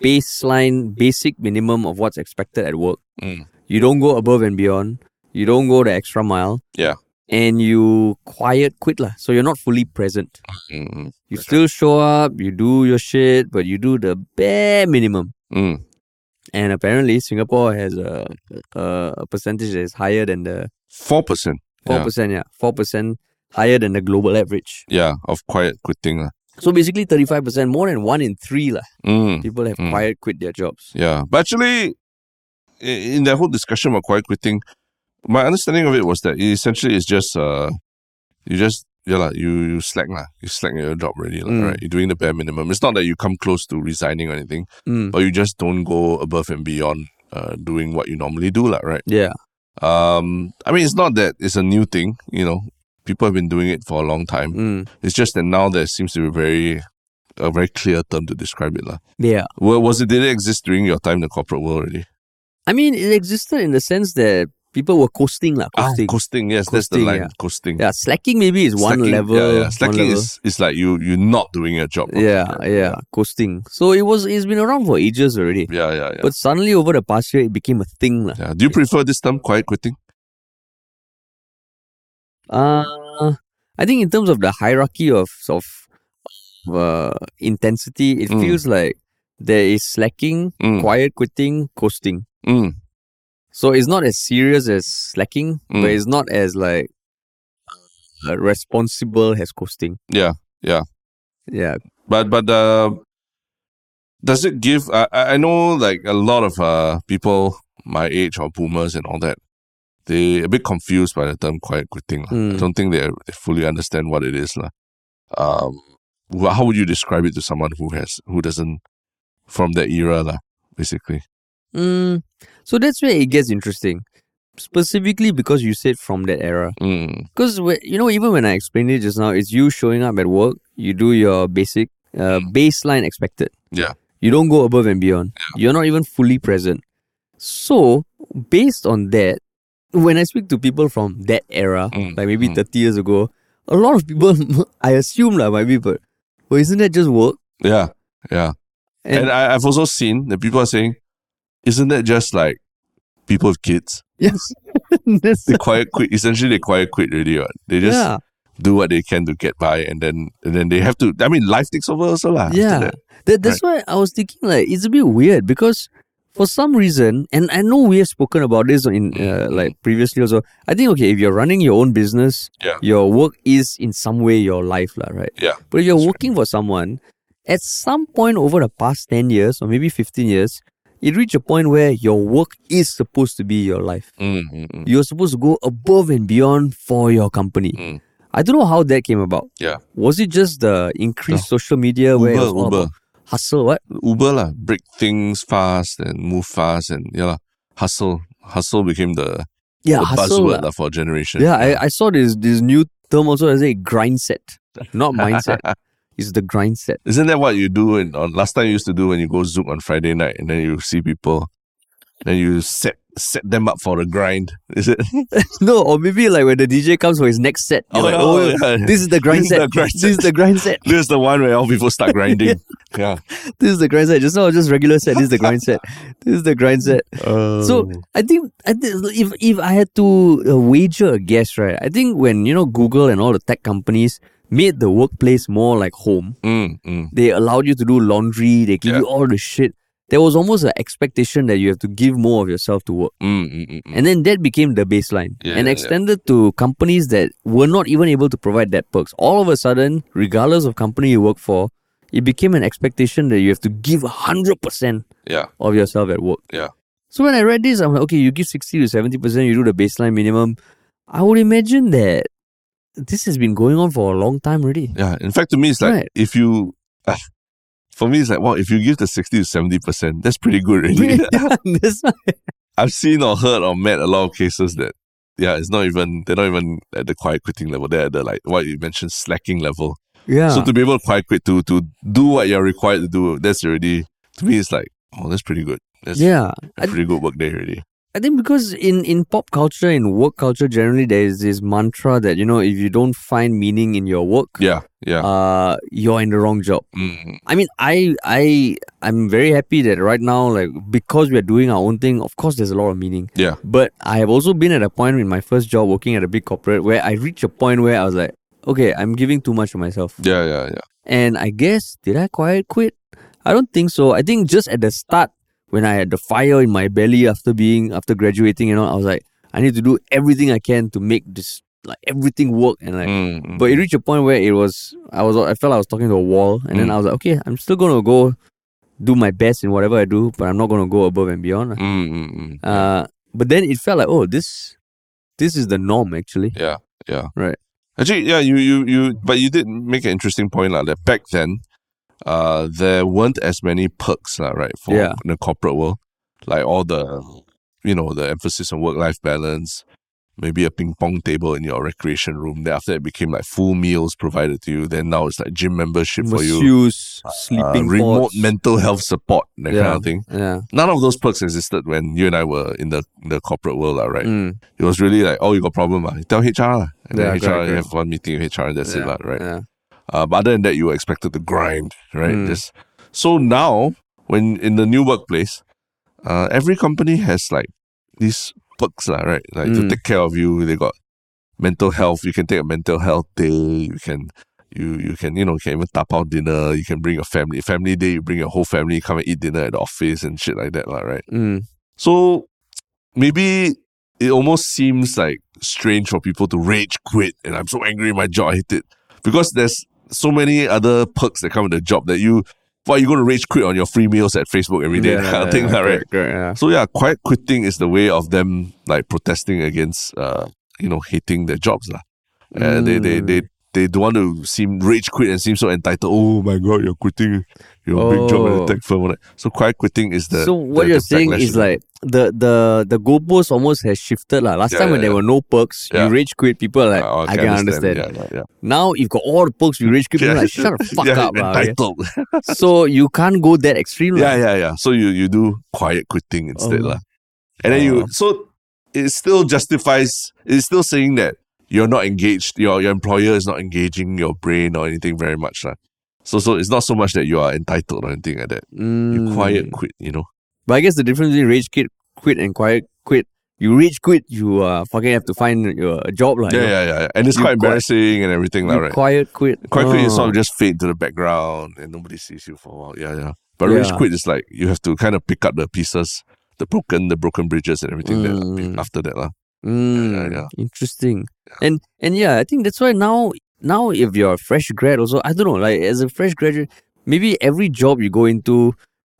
baseline basic minimum of what's expected at work. Mm. You don't go above and beyond. You don't go the extra mile. Yeah. And you quiet quit lah. So you're not fully present. mm, mm, You still show up, you do your shit, but you do the bare minimum. mm. And apparently Singapore has a a, a percentage that is higher than the four percent. 4%, yeah. Four percent higher than the global average. yeah, of quiet quitting, lah. So basically thirty five percent, more than one in three lah. Mm. People have Mm. quiet quit their jobs. Yeah, but actually, in that whole discussion about quiet quitting, my understanding of it was that it essentially is just uh, you just yeah lah, you you slack lah, you slack your job already lah, Mm. right? You're doing the bare minimum. It's not that you come close to resigning or anything, Mm. but you just don't go above and beyond uh, doing what you normally do lah, right? Yeah. Um, I mean, it's not that it's a new thing, you know. People have been doing it for a long time. Mm. It's just that now there seems to be very a very clear term to describe it lah. Yeah. Well, was it did it exist during your time in the corporate world already? I mean, it existed in the sense that people were coasting lah, Ah, coasting. coasting. Yes, that's the line. yeah. Coasting. yeah, slacking maybe is one Slacking, level. Yeah, yeah. one Slacking level. is, is like you you're not doing your job. yeah, yeah, coasting. So it was it's been around for ages already. Yeah, yeah, yeah. But suddenly over the past year it became a thing. lah. yeah. Do you prefer this term, quiet quitting? Uh I think in terms of the hierarchy of of uh, intensity, it Mm. feels like there is slacking, Mm. quiet quitting, coasting. Mm. So it's not as serious as slacking, but Mm. it's not as like uh, responsible as coasting. Yeah, yeah. Yeah. But but uh, does it give? I I know like a lot of uh people my age or boomers and all that. They a bit confused by the term quiet quitting. lah. I Mm. don't think they, they fully understand what it is. lah. Um, how would you describe it to someone who has who doesn't from that era, lah, basically? Mm, so that's where it gets interesting. Specifically because you said from that era. Mm, Because you know, even when I explained it just now, it's you showing up at work. You do your basic uh, baseline expected. Yeah. You don't go above and beyond. You're not even fully present. So based on that, when I speak to people from that era, Mm, like maybe mm. 30 years ago, a lot of people, I assume like might be, but well, isn't that just work? yeah, yeah. And, And, I, I've also seen that people are saying, isn't that just like people with kids? yes, They quiet quit. Essentially, they quiet quit already. Right? They just yeah, do what they can to get by, and then and then they have to. I mean, life takes over also lah. yeah. that. That, that's why I was thinking like it's a bit weird because for some reason, and I know we have spoken about this in uh, like previously also. I think okay, if you're running your own business, Yeah. your work is in some way your life, lah, right? Yeah. But if you're That's right. working for someone, at some point over the past ten years or maybe fifteen years, it reached a point where your work is supposed to be your life. Mm, mm, mm. You're supposed to go above and beyond for your company. Mm. I don't know how that came about. Yeah. Was it just the increased social media where it was Uber, all Uber, hustle? What? Uber lah. Break things fast and move fast and yeah lah. Hustle, hustle became the, Yeah, the hustle. buzzword lah for a generation. Yeah, I, I saw this this new term also as a grind set, not mindset. it's the grind set. Isn't that what you do? In, on last time you used to do when you go Zoom on Friday night, and then you see people, then you set set them up for a grind. Is it? No, or maybe like when the DJ comes for his next set, you're Oh, like, oh, yeah. this is the grind This set. the grind this is the grind set. this is the one where all people start grinding. yeah. This is the grind set. Just now, just regular set. This is the grind set. This is the grind set. So I think I think if if I had to uh, wager a guess, right? I think when you know Google and all the tech companies made the workplace more like home, Mm, mm. they allowed you to do laundry. They give Yeah. you all the shit. There was almost an expectation that you have to give more of yourself to work. Mm, mm, mm, mm. And then that became the baseline Yeah, and yeah, extended to companies that were not even able to provide that perks. All of a sudden, regardless of company you work for, it became an expectation that you have to give 100% Yeah, of yourself at work. yeah. So when I read this, I'm like, okay, you give 60 to 70%, you do the baseline minimum. I would imagine that this has been going on for a long time already. Yeah. In fact, to me, it's like Right. if you, ah, for me, it's like, wow, if you give the 60 to 70%, that's pretty good, really. That's why- I've seen or heard or met a lot of cases that, yeah, it's not even, they're not even at the quiet quitting level. They're at the, like, what you mentioned, slacking level. yeah. So to be able to quiet quit, to, to do what you're required to do, that's already, to me, it's like, oh, that's pretty good. That's yeah. pretty good work day already. I think because in, in pop culture, in work culture generally, there is this mantra that, you know, if you don't find meaning in your work, Yeah, yeah. uh, you're in the wrong job. Mm, I mean, I I I'm very happy that right now, like because we are doing our own thing, of course there's a lot of meaning. yeah, But I have also been at a point in my first job working at a big corporate where I reached a point where I was like, okay, I'm giving too much of myself. yeah, yeah, yeah. And I guess, did I quiet quit? I don't think so. I think just at the start, when I had the fire in my belly after being, after graduating and all, I was like, I need to do everything I can to make this, like everything work. And like, Mm, mm. but it reached a point where it was, I was, I felt I was talking to a wall. And then Mm. I was like, okay, I'm still going to go do my best in whatever I do, but I'm not going to go above and beyond. Mm, mm, mm. Uh, but then it felt like, oh, this, this is the norm actually. Yeah, yeah. Right. Actually, yeah, you, you, you, but you did make an interesting point, like, that back then, uh, there weren't as many perks, lah, right, for Yeah. the corporate world. Like all the, you know, the emphasis on work life balance, maybe a ping pong table in your recreation room. Then after it became like full meals provided to you. Then now it's like gym membership for you. Masseuse, Uh, sleeping remote pods. mental health support, that yeah. kind of thing. Yeah. None of those perks existed when you and I were in the in the corporate world, right? Mm. It was really like, oh, you got a problem, you tell HR, and Yeah, then HR, correct, you have one meeting with HR, and that's it, yeah. lah, right? Yeah. Uh, but other than that, you were expected to grind, right? Mm. Just so now, when in the new workplace, uh, every company has like these perks, lah, right? Like to Mm. take care of you. They got mental health. You can take a mental health day. You can. You, you can you know you can even tap out dinner. You can bring your family family day. You bring your whole family come and eat dinner at the office and shit like that, lah, right? Mm. So maybe it almost seems like strange for people to rage quit and I'm so angry in my job, I hate it. Because there's so many other perks that come with the job that you why you gonna rage quit on your free meals at Facebook every day, that kind of thing, lah, right? correct, correct, yeah. So yeah, quiet quitting is the way of them like protesting against uh, you know, hating their jobs. lah. Uh, they, they they they don't want to seem rage quit and seem so entitled. Oh my god, you're quitting your big job at Oh. a tech firm. that. So quiet quitting is the so what the- you're the saying is like the the the goalpost almost has shifted lah. Last Yeah, time when yeah, there were no perks, Yeah. you rage quit. People are like, Oh, I can understand. Yeah, yeah, yeah. Now you've got all the perks, you rage quit. People are like, shut the fuck yeah, up, okay? So you can't go that extreme, yeah, yeah, yeah. So you you do quiet quitting instead, Oh. lah. And then you Oh. so it still justifies. It's still saying that you're not engaged. Your your employer is not engaging your brain or anything very much, lah. So so it's not so much that you are entitled or anything like that. You Mm. quiet quit, you know. But I guess the difference between rage quit, quit and quiet quit. You rage quit, you uh, fucking have to find your a job, like. Yeah, yeah, yeah, yeah. And it's You quite qui- embarrassing and everything, You right? quiet quit. Quiet quit is Oh. sort of just fade to the background and nobody sees you for a while. Yeah, yeah. But rage quit is like you have to kind of pick up the pieces, the broken, the broken bridges and everything that Mm. after that. lah. Mm, yeah, yeah. Interesting. And and yeah, I think that's why now now if you're a fresh grad also, I don't know, like as a fresh graduate, maybe every job you go into,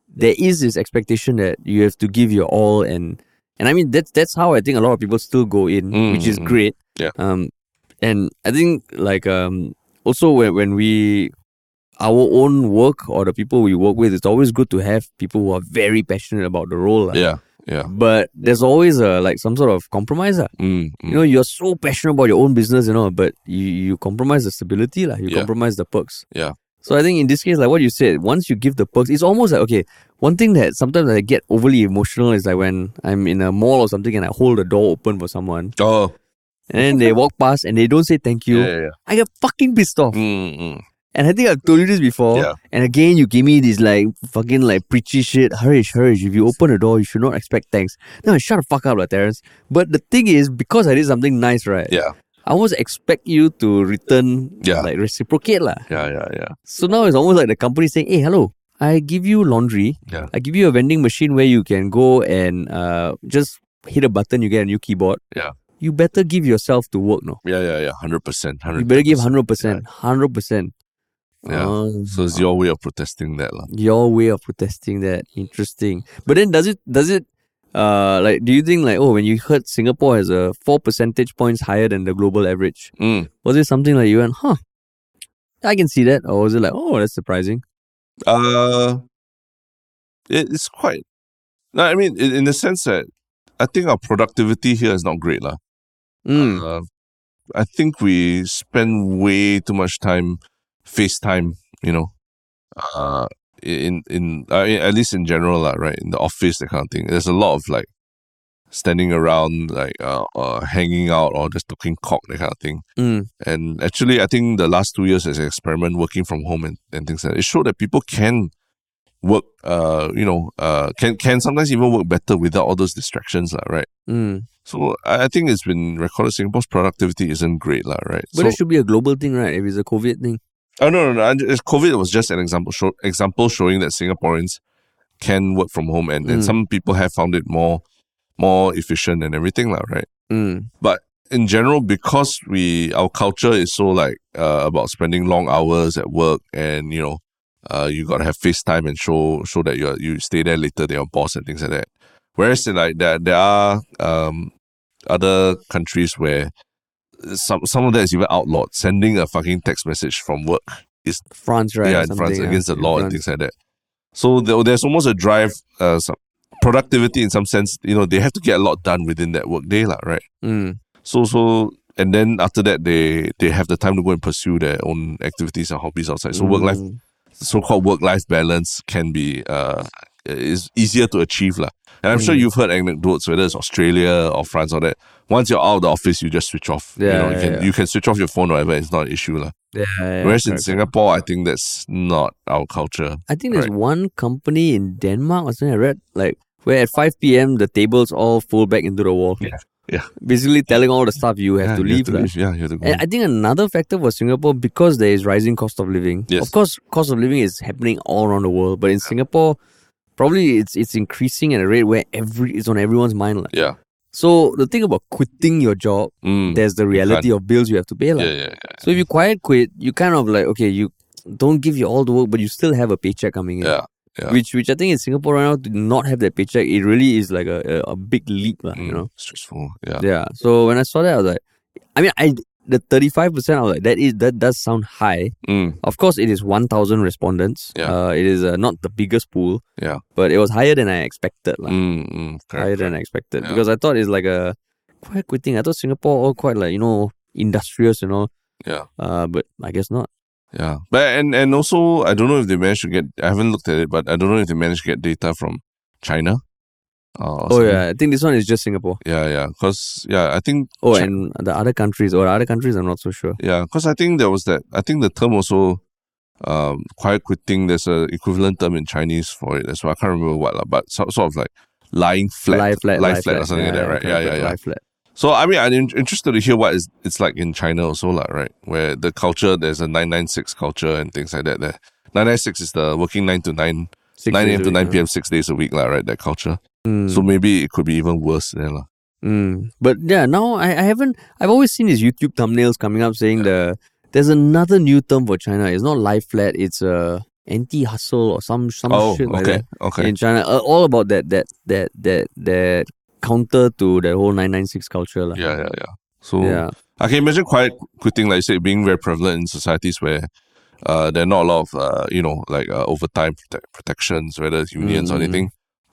there is this expectation that you have to give your all and and I mean that's that's how I think a lot of people still go in, which is Mm, mm. great. Yeah. Um and I think like um also when when we our own work or the people we work with, it's always good to have people who are very passionate about the role. lah. Yeah, yeah. But there's always a like some sort of compromise. lah. Mm, mm. You know, you're so passionate about your own business, you know, but you, you compromise the stability, like you Yeah. compromise the perks. Yeah. So I think in this case, like what you said, once you give the perks, it's almost like okay. One thing that sometimes I get overly emotional is like when I'm in a mall or something and I hold the door open for someone oh, and then they walk past and they don't say thank you. yeah, yeah. yeah. I get fucking pissed off. Mm, mm. And I think I've told you this before. Yeah. And again, you give me this like fucking like preachy shit. Harish, Harish, if you open the door, you should not expect thanks. No, shut the fuck up, lah, Terrence. But the thing is, because I did something nice, right? Yeah, I almost expect you to return, Yeah. like reciprocate, lah. yeah, yeah, yeah. So now it's almost like the company saying, hey, hello, I give you laundry. Yeah. I give you a vending machine where you can go and uh, just hit a button, you get a new keyboard. Yeah. You better give yourself to work, no? Yeah, yeah, yeah. Hundred percent. 100%. You better give 100%. 100%. Yeah. Oh. So it's your way of protesting that, lah. your way of protesting that interesting but then does it does it uh like do you think like oh when you heard singapore has a four percentage points higher than the global average Mm. was it something like you went huh i can see that or was it like oh that's surprising Uh, it, it's quite. No, I mean, in, in the sense that I think our productivity here is not great, lah. mm. Uh, I think we spend way too much time FaceTime, you know, uh, in in uh, at least in general, lah, right? In the office, that kind of thing. There's a lot of like standing around, like uh, uh hanging out or just talking cock, that kind of thing. Mm. And actually, I think the last two years as an experiment, working from home and, and things like that, it showed that people can work, uh, you know, uh, can can sometimes even work better without all those distractions, lah, right? Mm. So I think it's been recorded Singapore's productivity isn't great, lah, right? but so, it should be a global thing right if it's a covid thing oh no, no, no. COVID was just an example show, example showing that Singaporeans can work from home, and, and Mm. some people have found it more more efficient and everything, lah, right? mm. But in general, because we our culture is so like uh, about spending long hours at work, and you know, uh, you gotta have FaceTime and show show that you you stay there later than your boss and things like that. Whereas in like there there are um other countries where some some of that is even outlawed. Sending a fucking text message from work is france right yeah in France something, against the law and things like that. So there, there's almost a drive, uh, some productivity in some sense. You know, they have to get a lot done within that work day, lah, right? mm. So so and then after that they they have the time to go and pursue their own activities and hobbies outside. So work life Mm. so called work life balance can be uh is easier to achieve. lah. And I'm sure Mm. you've heard anecdotes, whether it's Australia or France or that. Once you're out of the office, you just switch off. you Yeah, know, you yeah, can yeah. you can switch off your phone or whatever, it's not an issue. lah. Yeah, yeah, Whereas in correct, correct. Singapore, I think that's not our culture. I think there's one company in Denmark or something I read, like where at 5 p.m. the tables all fold back into the wall. Yeah, yeah. Basically telling all the staff you have yeah, to you leave. lah. Yeah, you have to go. And I think another factor for Singapore because there is rising cost of living. Yes. Of course, cost of living is happening all around the world, but in Singapore, probably it's it's increasing at a rate where every it's on everyone's mind. lah. yeah. So the thing about quitting your job, Mm. there's the reality of bills you have to pay. lah. yeah, yeah, yeah. So if you quiet quit, you kind of like okay, you don't give you all the work, but you still have a paycheck coming in. Yeah, yeah. Which which I think in Singapore right now to not have that paycheck, it really is like a, a, a big leap, lah, you Mm, know. stressful. Yeah. Yeah. So when I saw that, I was like, I mean, I the thirty five percent, I was like, that is that does sound high. Mm, Of course, it is one thousand respondents. Yeah. Uh, it is uh, not the biggest pool. Yeah. But it was higher than I expected, lah. mm, mm, correct, Higher than. I expected Yeah. because I thought it's like a quite good thing. I thought Singapore all quite like you know industrious, you know. Yeah. Uh, but I guess not. Yeah, but and and also I don't know if they managed to get. I haven't looked at it, but I don't know if they managed to get data from China. Uh, Oh yeah, I think this one is just Singapore. yeah, yeah. Because yeah, I think Oh, Chi- and the other countries or other countries, I'm not so sure. yeah, because I think there was that. I think the term also, um, quiet quitting. There's a equivalent term in Chinese for it as well. I can't remember what, but so, sort of like lying flat, lie flat, lie lie flat, or something like that, right? Yeah, yeah, yeah. Lie flat. So I mean, I'm interested to hear what is it's like in China also, lah, right? Where the culture there's a nine nine six culture and things like that. There, nine nine six is the working nine to nine, Six nine days a.m. to nine p.m. six days a week, lah, right? That culture. Mm. So maybe it could be even worse there, lah. Mm. But yeah, now I, I haven't. I've always seen these YouTube thumbnails coming up saying the there's another new term for China. It's not life flat. It's uh, anti hustle or some some Oh, shit like okay, that okay, in China. Uh, all about that that that that that counter to the whole nine nine six culture, lah. yeah, yeah, yeah. So Yeah. I can imagine quiet quitting, like you said, being very prevalent in societies where uh, there are not a lot of, uh, you know, like uh, overtime prote- protections, whether it's unions or Mm. anything.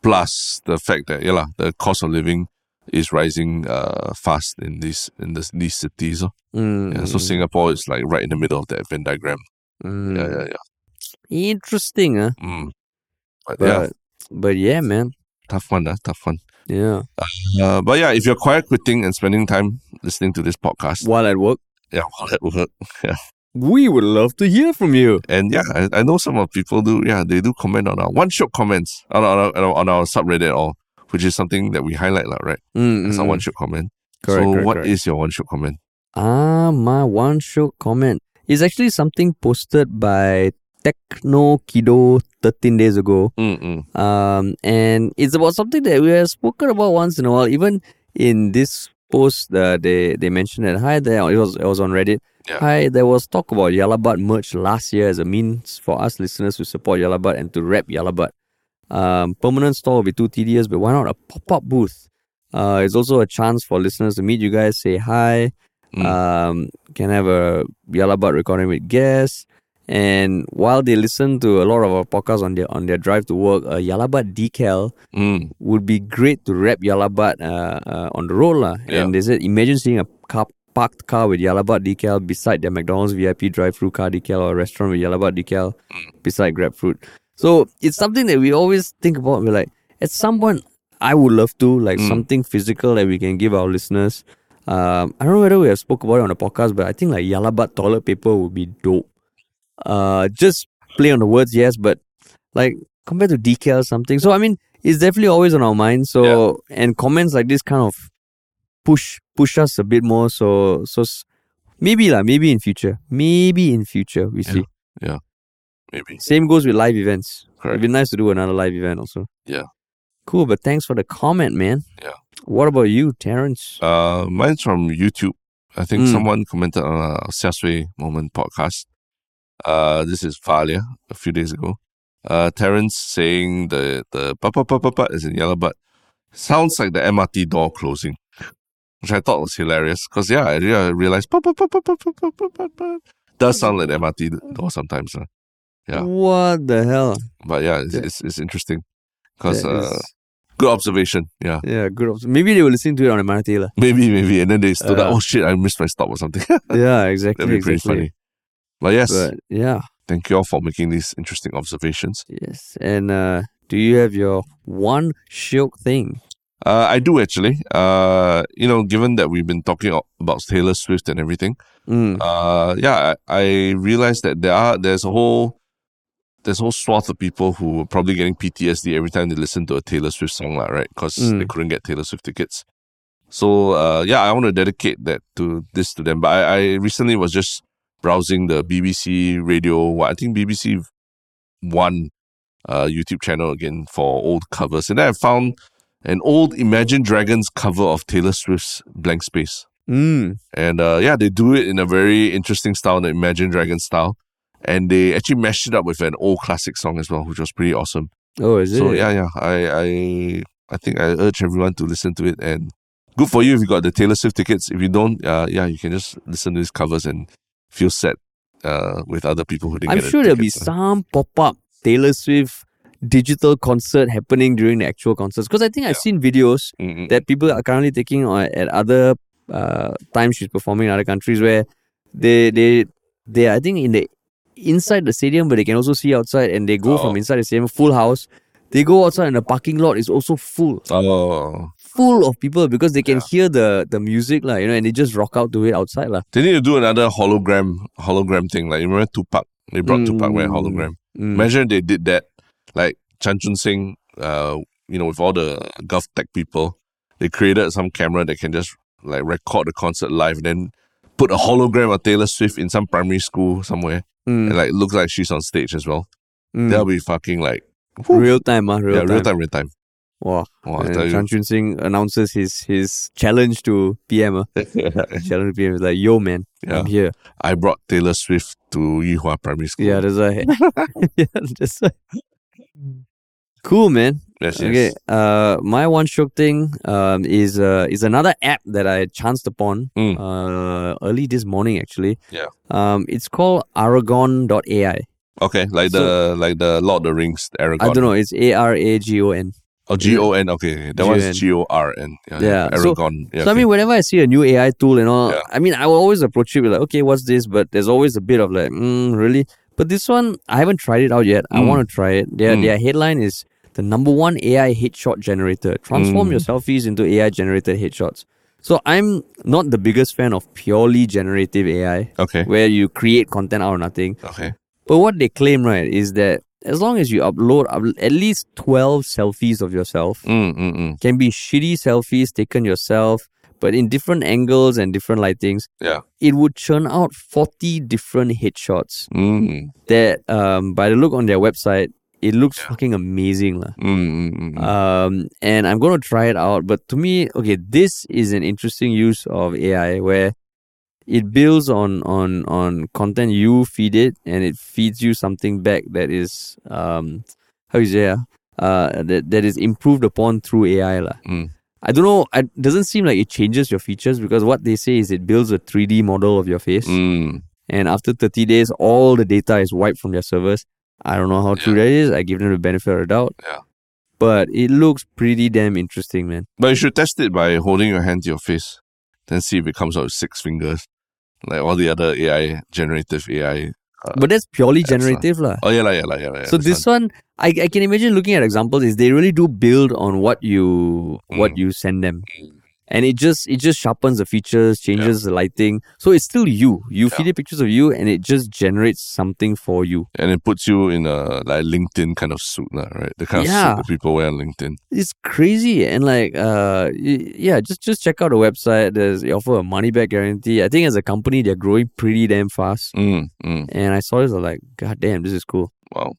Plus the fact that, yeah, the cost of living is rising uh, fast in these in this, these cities. oh. Mm, Yeah, so Singapore is like right in the middle of that Venn diagram. mm. Yeah, yeah, yeah. Interesting, huh? Mm. But, But yeah, but yeah, man. tough one, uh, tough one. Yeah. Uh, but yeah, if you're quiet quitting and spending time listening to this podcast, While at work, yeah, while at work, yeah. We would love to hear from you. And yeah, I, I know some of people do. Yeah, they do comment on our one shiok comments on our, on our, on our subreddit, or which is something that we highlight, lah, right? Mm, It's a mm, one shiok comment. Correct, so, correct, what is correct. your one shiok comment? Ah, my one shiok comment is actually something posted by Techno Kido 13 days ago. Mm-mm. Um, and it's about something that we have spoken about once in a while. Even in this post, uh, they they mentioned that hi there. It was it was on Reddit. Yeah. Hi, there was talk about Yah Lah BUT merch last year as a means for us listeners to support Yah Lah BUT and to rep Yah Lah BUT. Um, permanent store will be too tedious, but why not a pop up booth? Uh, it's also a chance for listeners to meet you guys, say hi, Mm. um, can have a Yah Lah BUT recording with guests. And while they listen to a lot of our podcasts on their on their drive to work, a Yah Lah BUT decal Mm. would be great to wrap Yah Lah BUT uh, uh, on the road. lah. Yeah. And they said, imagine seeing a car, parked car with Yah Lah BUT decal beside their McDonald's VIP drive-through car decal or a restaurant with Yah Lah BUT decal beside GrabFood. So it's something that we always think about. We're like, at some point, I would love to, like Mm. something physical that we can give our listeners. Um, I don't know whether we have spoke about it on the podcast, but I think like Yah Lah BUT toilet paper would be dope. Uh, just play on the words, yes, but like compared to decal something. So I mean, it's definitely always on our mind. So and comments like this kind of push push us a bit more. So so maybe lah, maybe in future, maybe in future we see. Yeah, maybe. Same goes with live events. It'd be nice to do another live event also. Yeah. Cool, but thanks for the comment, man. Yeah. What about you, Terrence? Uh, mine's from YouTube. I think Mm. someone commented on a Xiasui Moment podcast. Uh, this is Falia a few days ago. Uh, Terence saying the the pa pa pa pa pa is in yellow, but sounds like the MRT door closing, which I thought was hilarious because yeah, I realized does sound like MRT door sometimes. Huh? Yeah. What the hell? But yeah, it's yeah. It's, it's, interesting because uh, good observation. Yeah. Yeah, good. Maybe they were listening to it on MRT la. Maybe, maybe, and then they stood uh, up. Oh shit, I missed my stop or something. yeah, exactly. That'd be exactly. pretty funny. But yes. But, yeah. Thank you all for making these interesting observations. Yes, and uh, do you have your one shiok thing? Uh, I do actually. Uh, you know, given that we've been talking about Taylor Swift and everything, Mm. uh, yeah, I, I realized that there are there's a whole there's a whole swath of people who are probably getting PTSD every time they listen to a Taylor Swift song, lah, right? Because Mm. they couldn't get Taylor Swift tickets. So uh, yeah, I want to dedicate that to this to them. But I, I recently was just browsing the BBC radio. What I think BBC One uh, YouTube channel again for old covers, and then I found an old Imagine Dragons cover of Taylor Swift's Blank Space. Mm. And uh, yeah, they do it in a very interesting style, the Imagine Dragons style. And they actually mashed it up with an old classic song as well, which was pretty awesome. Oh, is So it? So yeah, yeah, I, I, I think I urge everyone to listen to it. And good for you if you got the Taylor Swift tickets. If you don't, uh, yeah, you can just listen to these covers and feel sad uh, with other people who didn't I'm sure there'll be some pop up Taylor Swift digital concert happening during the actual concerts. Because I think I've seen videos Mm, mm, that people are currently taking on at other uh, times she's performing in other countries where they they they are, I think in the inside the stadium but they can also see outside and they go Oh. from inside the stadium full house. They go outside and the parking lot is also full. Oh, Full of people because they can Yeah. hear the the music, like, you know, and they just rock out to it outside. lah. they need to do another hologram hologram thing. Like you remember Tupac? They brought Tupac wearing Mm. hologram. Mm. Imagine they did that, like Chan Chun Sing, uh, you know, with all the Gulf Tech people, they created some camera that can just like record the concert live and then put a hologram of Taylor Swift in some primary school somewhere Mm. and like looks like she's on stage as well. Mm. That'll be fucking like whew. real time, ah, real yeah, time. real time, real time. Wow. And. Chan Chun Sing announces his his challenge to PM. ah. challenge to PM is like, yo man, Yeah. I'm here. I brought Taylor Swift to Yuhua Primary School. Yeah, that's why. yeah, that's why. Cool, man. yes, yes. Okay. Uh, my one shiok thing um is uh is another app that I chanced upon Mm. uh early this morning actually. Yeah. Um, it's called Aragon.ai. Okay, like the like the Lord of the Rings, the Aragorn. I don't know. It's A R A G O N. Oh, G O N. Okay, that one's G O R N. Yeah, Yeah, so- Aragon. yeah, so I mean, whenever I see a new AI tool and all, Yeah. I mean, I will always approach it with like, okay, what's this? But there's always a bit of like, mm, really. But this one, I haven't tried it out yet. I Mm. want to try it. Their Mm. their headline is the number one AI headshot generator. Transform Mm. your selfies into AI generated headshots. So I'm not the biggest fan of purely generative AI, okay, where you create content out of nothing. okay. But what they claim, right, is that as long as you upload at least 12 selfies of yourself, Mm, mm, mm. can be shitty selfies taken yourself, but in different angles and different lightings. Yeah. It would churn out 40 different headshots Mm, that, um, by the look on their website, it looks fucking amazing. mm, mm, mm, mm. Um, and I'm going to try it out. But to me, okay, this is an interesting use of AI where it builds on on on content you feed it and it feeds you something back that is um how you say ah, uh that, that is improved upon through AI lah. I don't know. It doesn't seem like it changes your features because what they say is it builds a 3D model of your face, Mm. and after 30 days, all the data is wiped from their servers. I don't know how true that is. I give them the benefit of the doubt. Yeah. But it looks pretty damn interesting, man. But you should test it by holding your hand to your face, then see if it comes out with six fingers, like all the other AI generative AI. Uh, But that's purely generative, lah. oh yeah, la, yeah, la, yeah, yeah. So this one, I, I can imagine looking at examples is they really do build on what you what Mm. you send them, and it just it just sharpens the features, changes the lighting. So it's still you. You feed it pictures of you, and it just generates something for you. and it puts you in a like LinkedIn kind of suit, lah, right? The kind of suit that people wear on LinkedIn. It's crazy, and like uh yeah, just just check out the website. There's they offer a money back guarantee. I think as a company they're growing pretty damn fast. Mm, mm, And I saw this, I was like, God damn, this is cool. wow.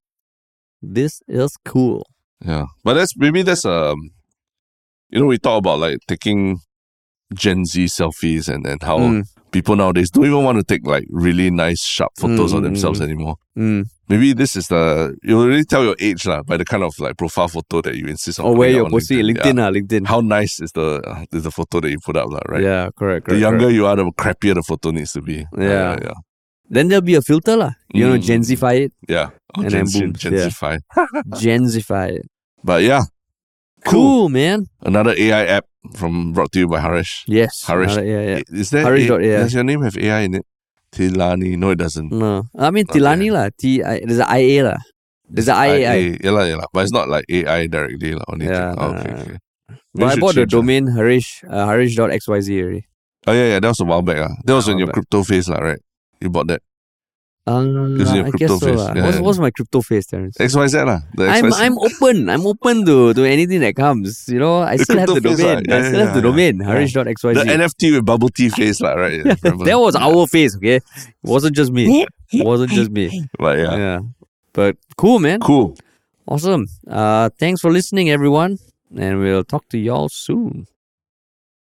This is cool. Yeah, but that's maybe that's um, you know, we talk about like taking Gen Z selfies and and how Mm, people nowadays don't even want to take like really nice sharp photos Mm, of mm, themselves mm. anymore. mm. Maybe this is the you'll really tell your age lah by the kind of like profile photo that you insist on. Or where you're posting it, LinkedIn, Yeah. ah, LinkedIn. How nice is the uh, is the photo that you put up, lah, right? Yeah, correct. correct The younger correct. you are, the crappier the photo needs to be. Uh, Yeah. yeah, Then there'll be a filter, lah. You know, Mm. Gen Zify it, yeah. Oh, And Gen, then boom, Gen yeah. Zify it. But yeah, Cool, man. Another AI app from brought to you by Harish. Yes. Harish. another- yeah, yeah. Is there Harish A- AI. Does your name have AI in it? Tilani. No, it doesn't. No, I mean. Tilani lah. T. I, there's a IA lah. There's a IAI. IA. Yeah, lah, yeah, lah. But it's not like AI directly lah, or anything. Yeah, Oh, okay, nah. okay. But I bought the change that. domain Harish uh, Harish.xyz already. Oh yeah, yeah. That was a while back. Ah, That was in your but- crypto phase, lah, right? You bought that. Um, It's in your I crypto guess so phase. lah. Yeah, what's, yeah. what's my crypto phase, Terence? XYZ lah. The I'm I'm open. I'm open to to anything that comes. You know, I The still have the crypto phase, domain. Yeah, I still yeah, have the yeah, domain. yeah. Harish.xyz. the NFT with bubble tea face, lah, right? Yeah, that was our face, okay? It wasn't just me. It wasn't just me. But yeah. Yeah. But cool, man. Cool. Awesome. Uh, thanks for listening, everyone. And we'll talk to y'all soon.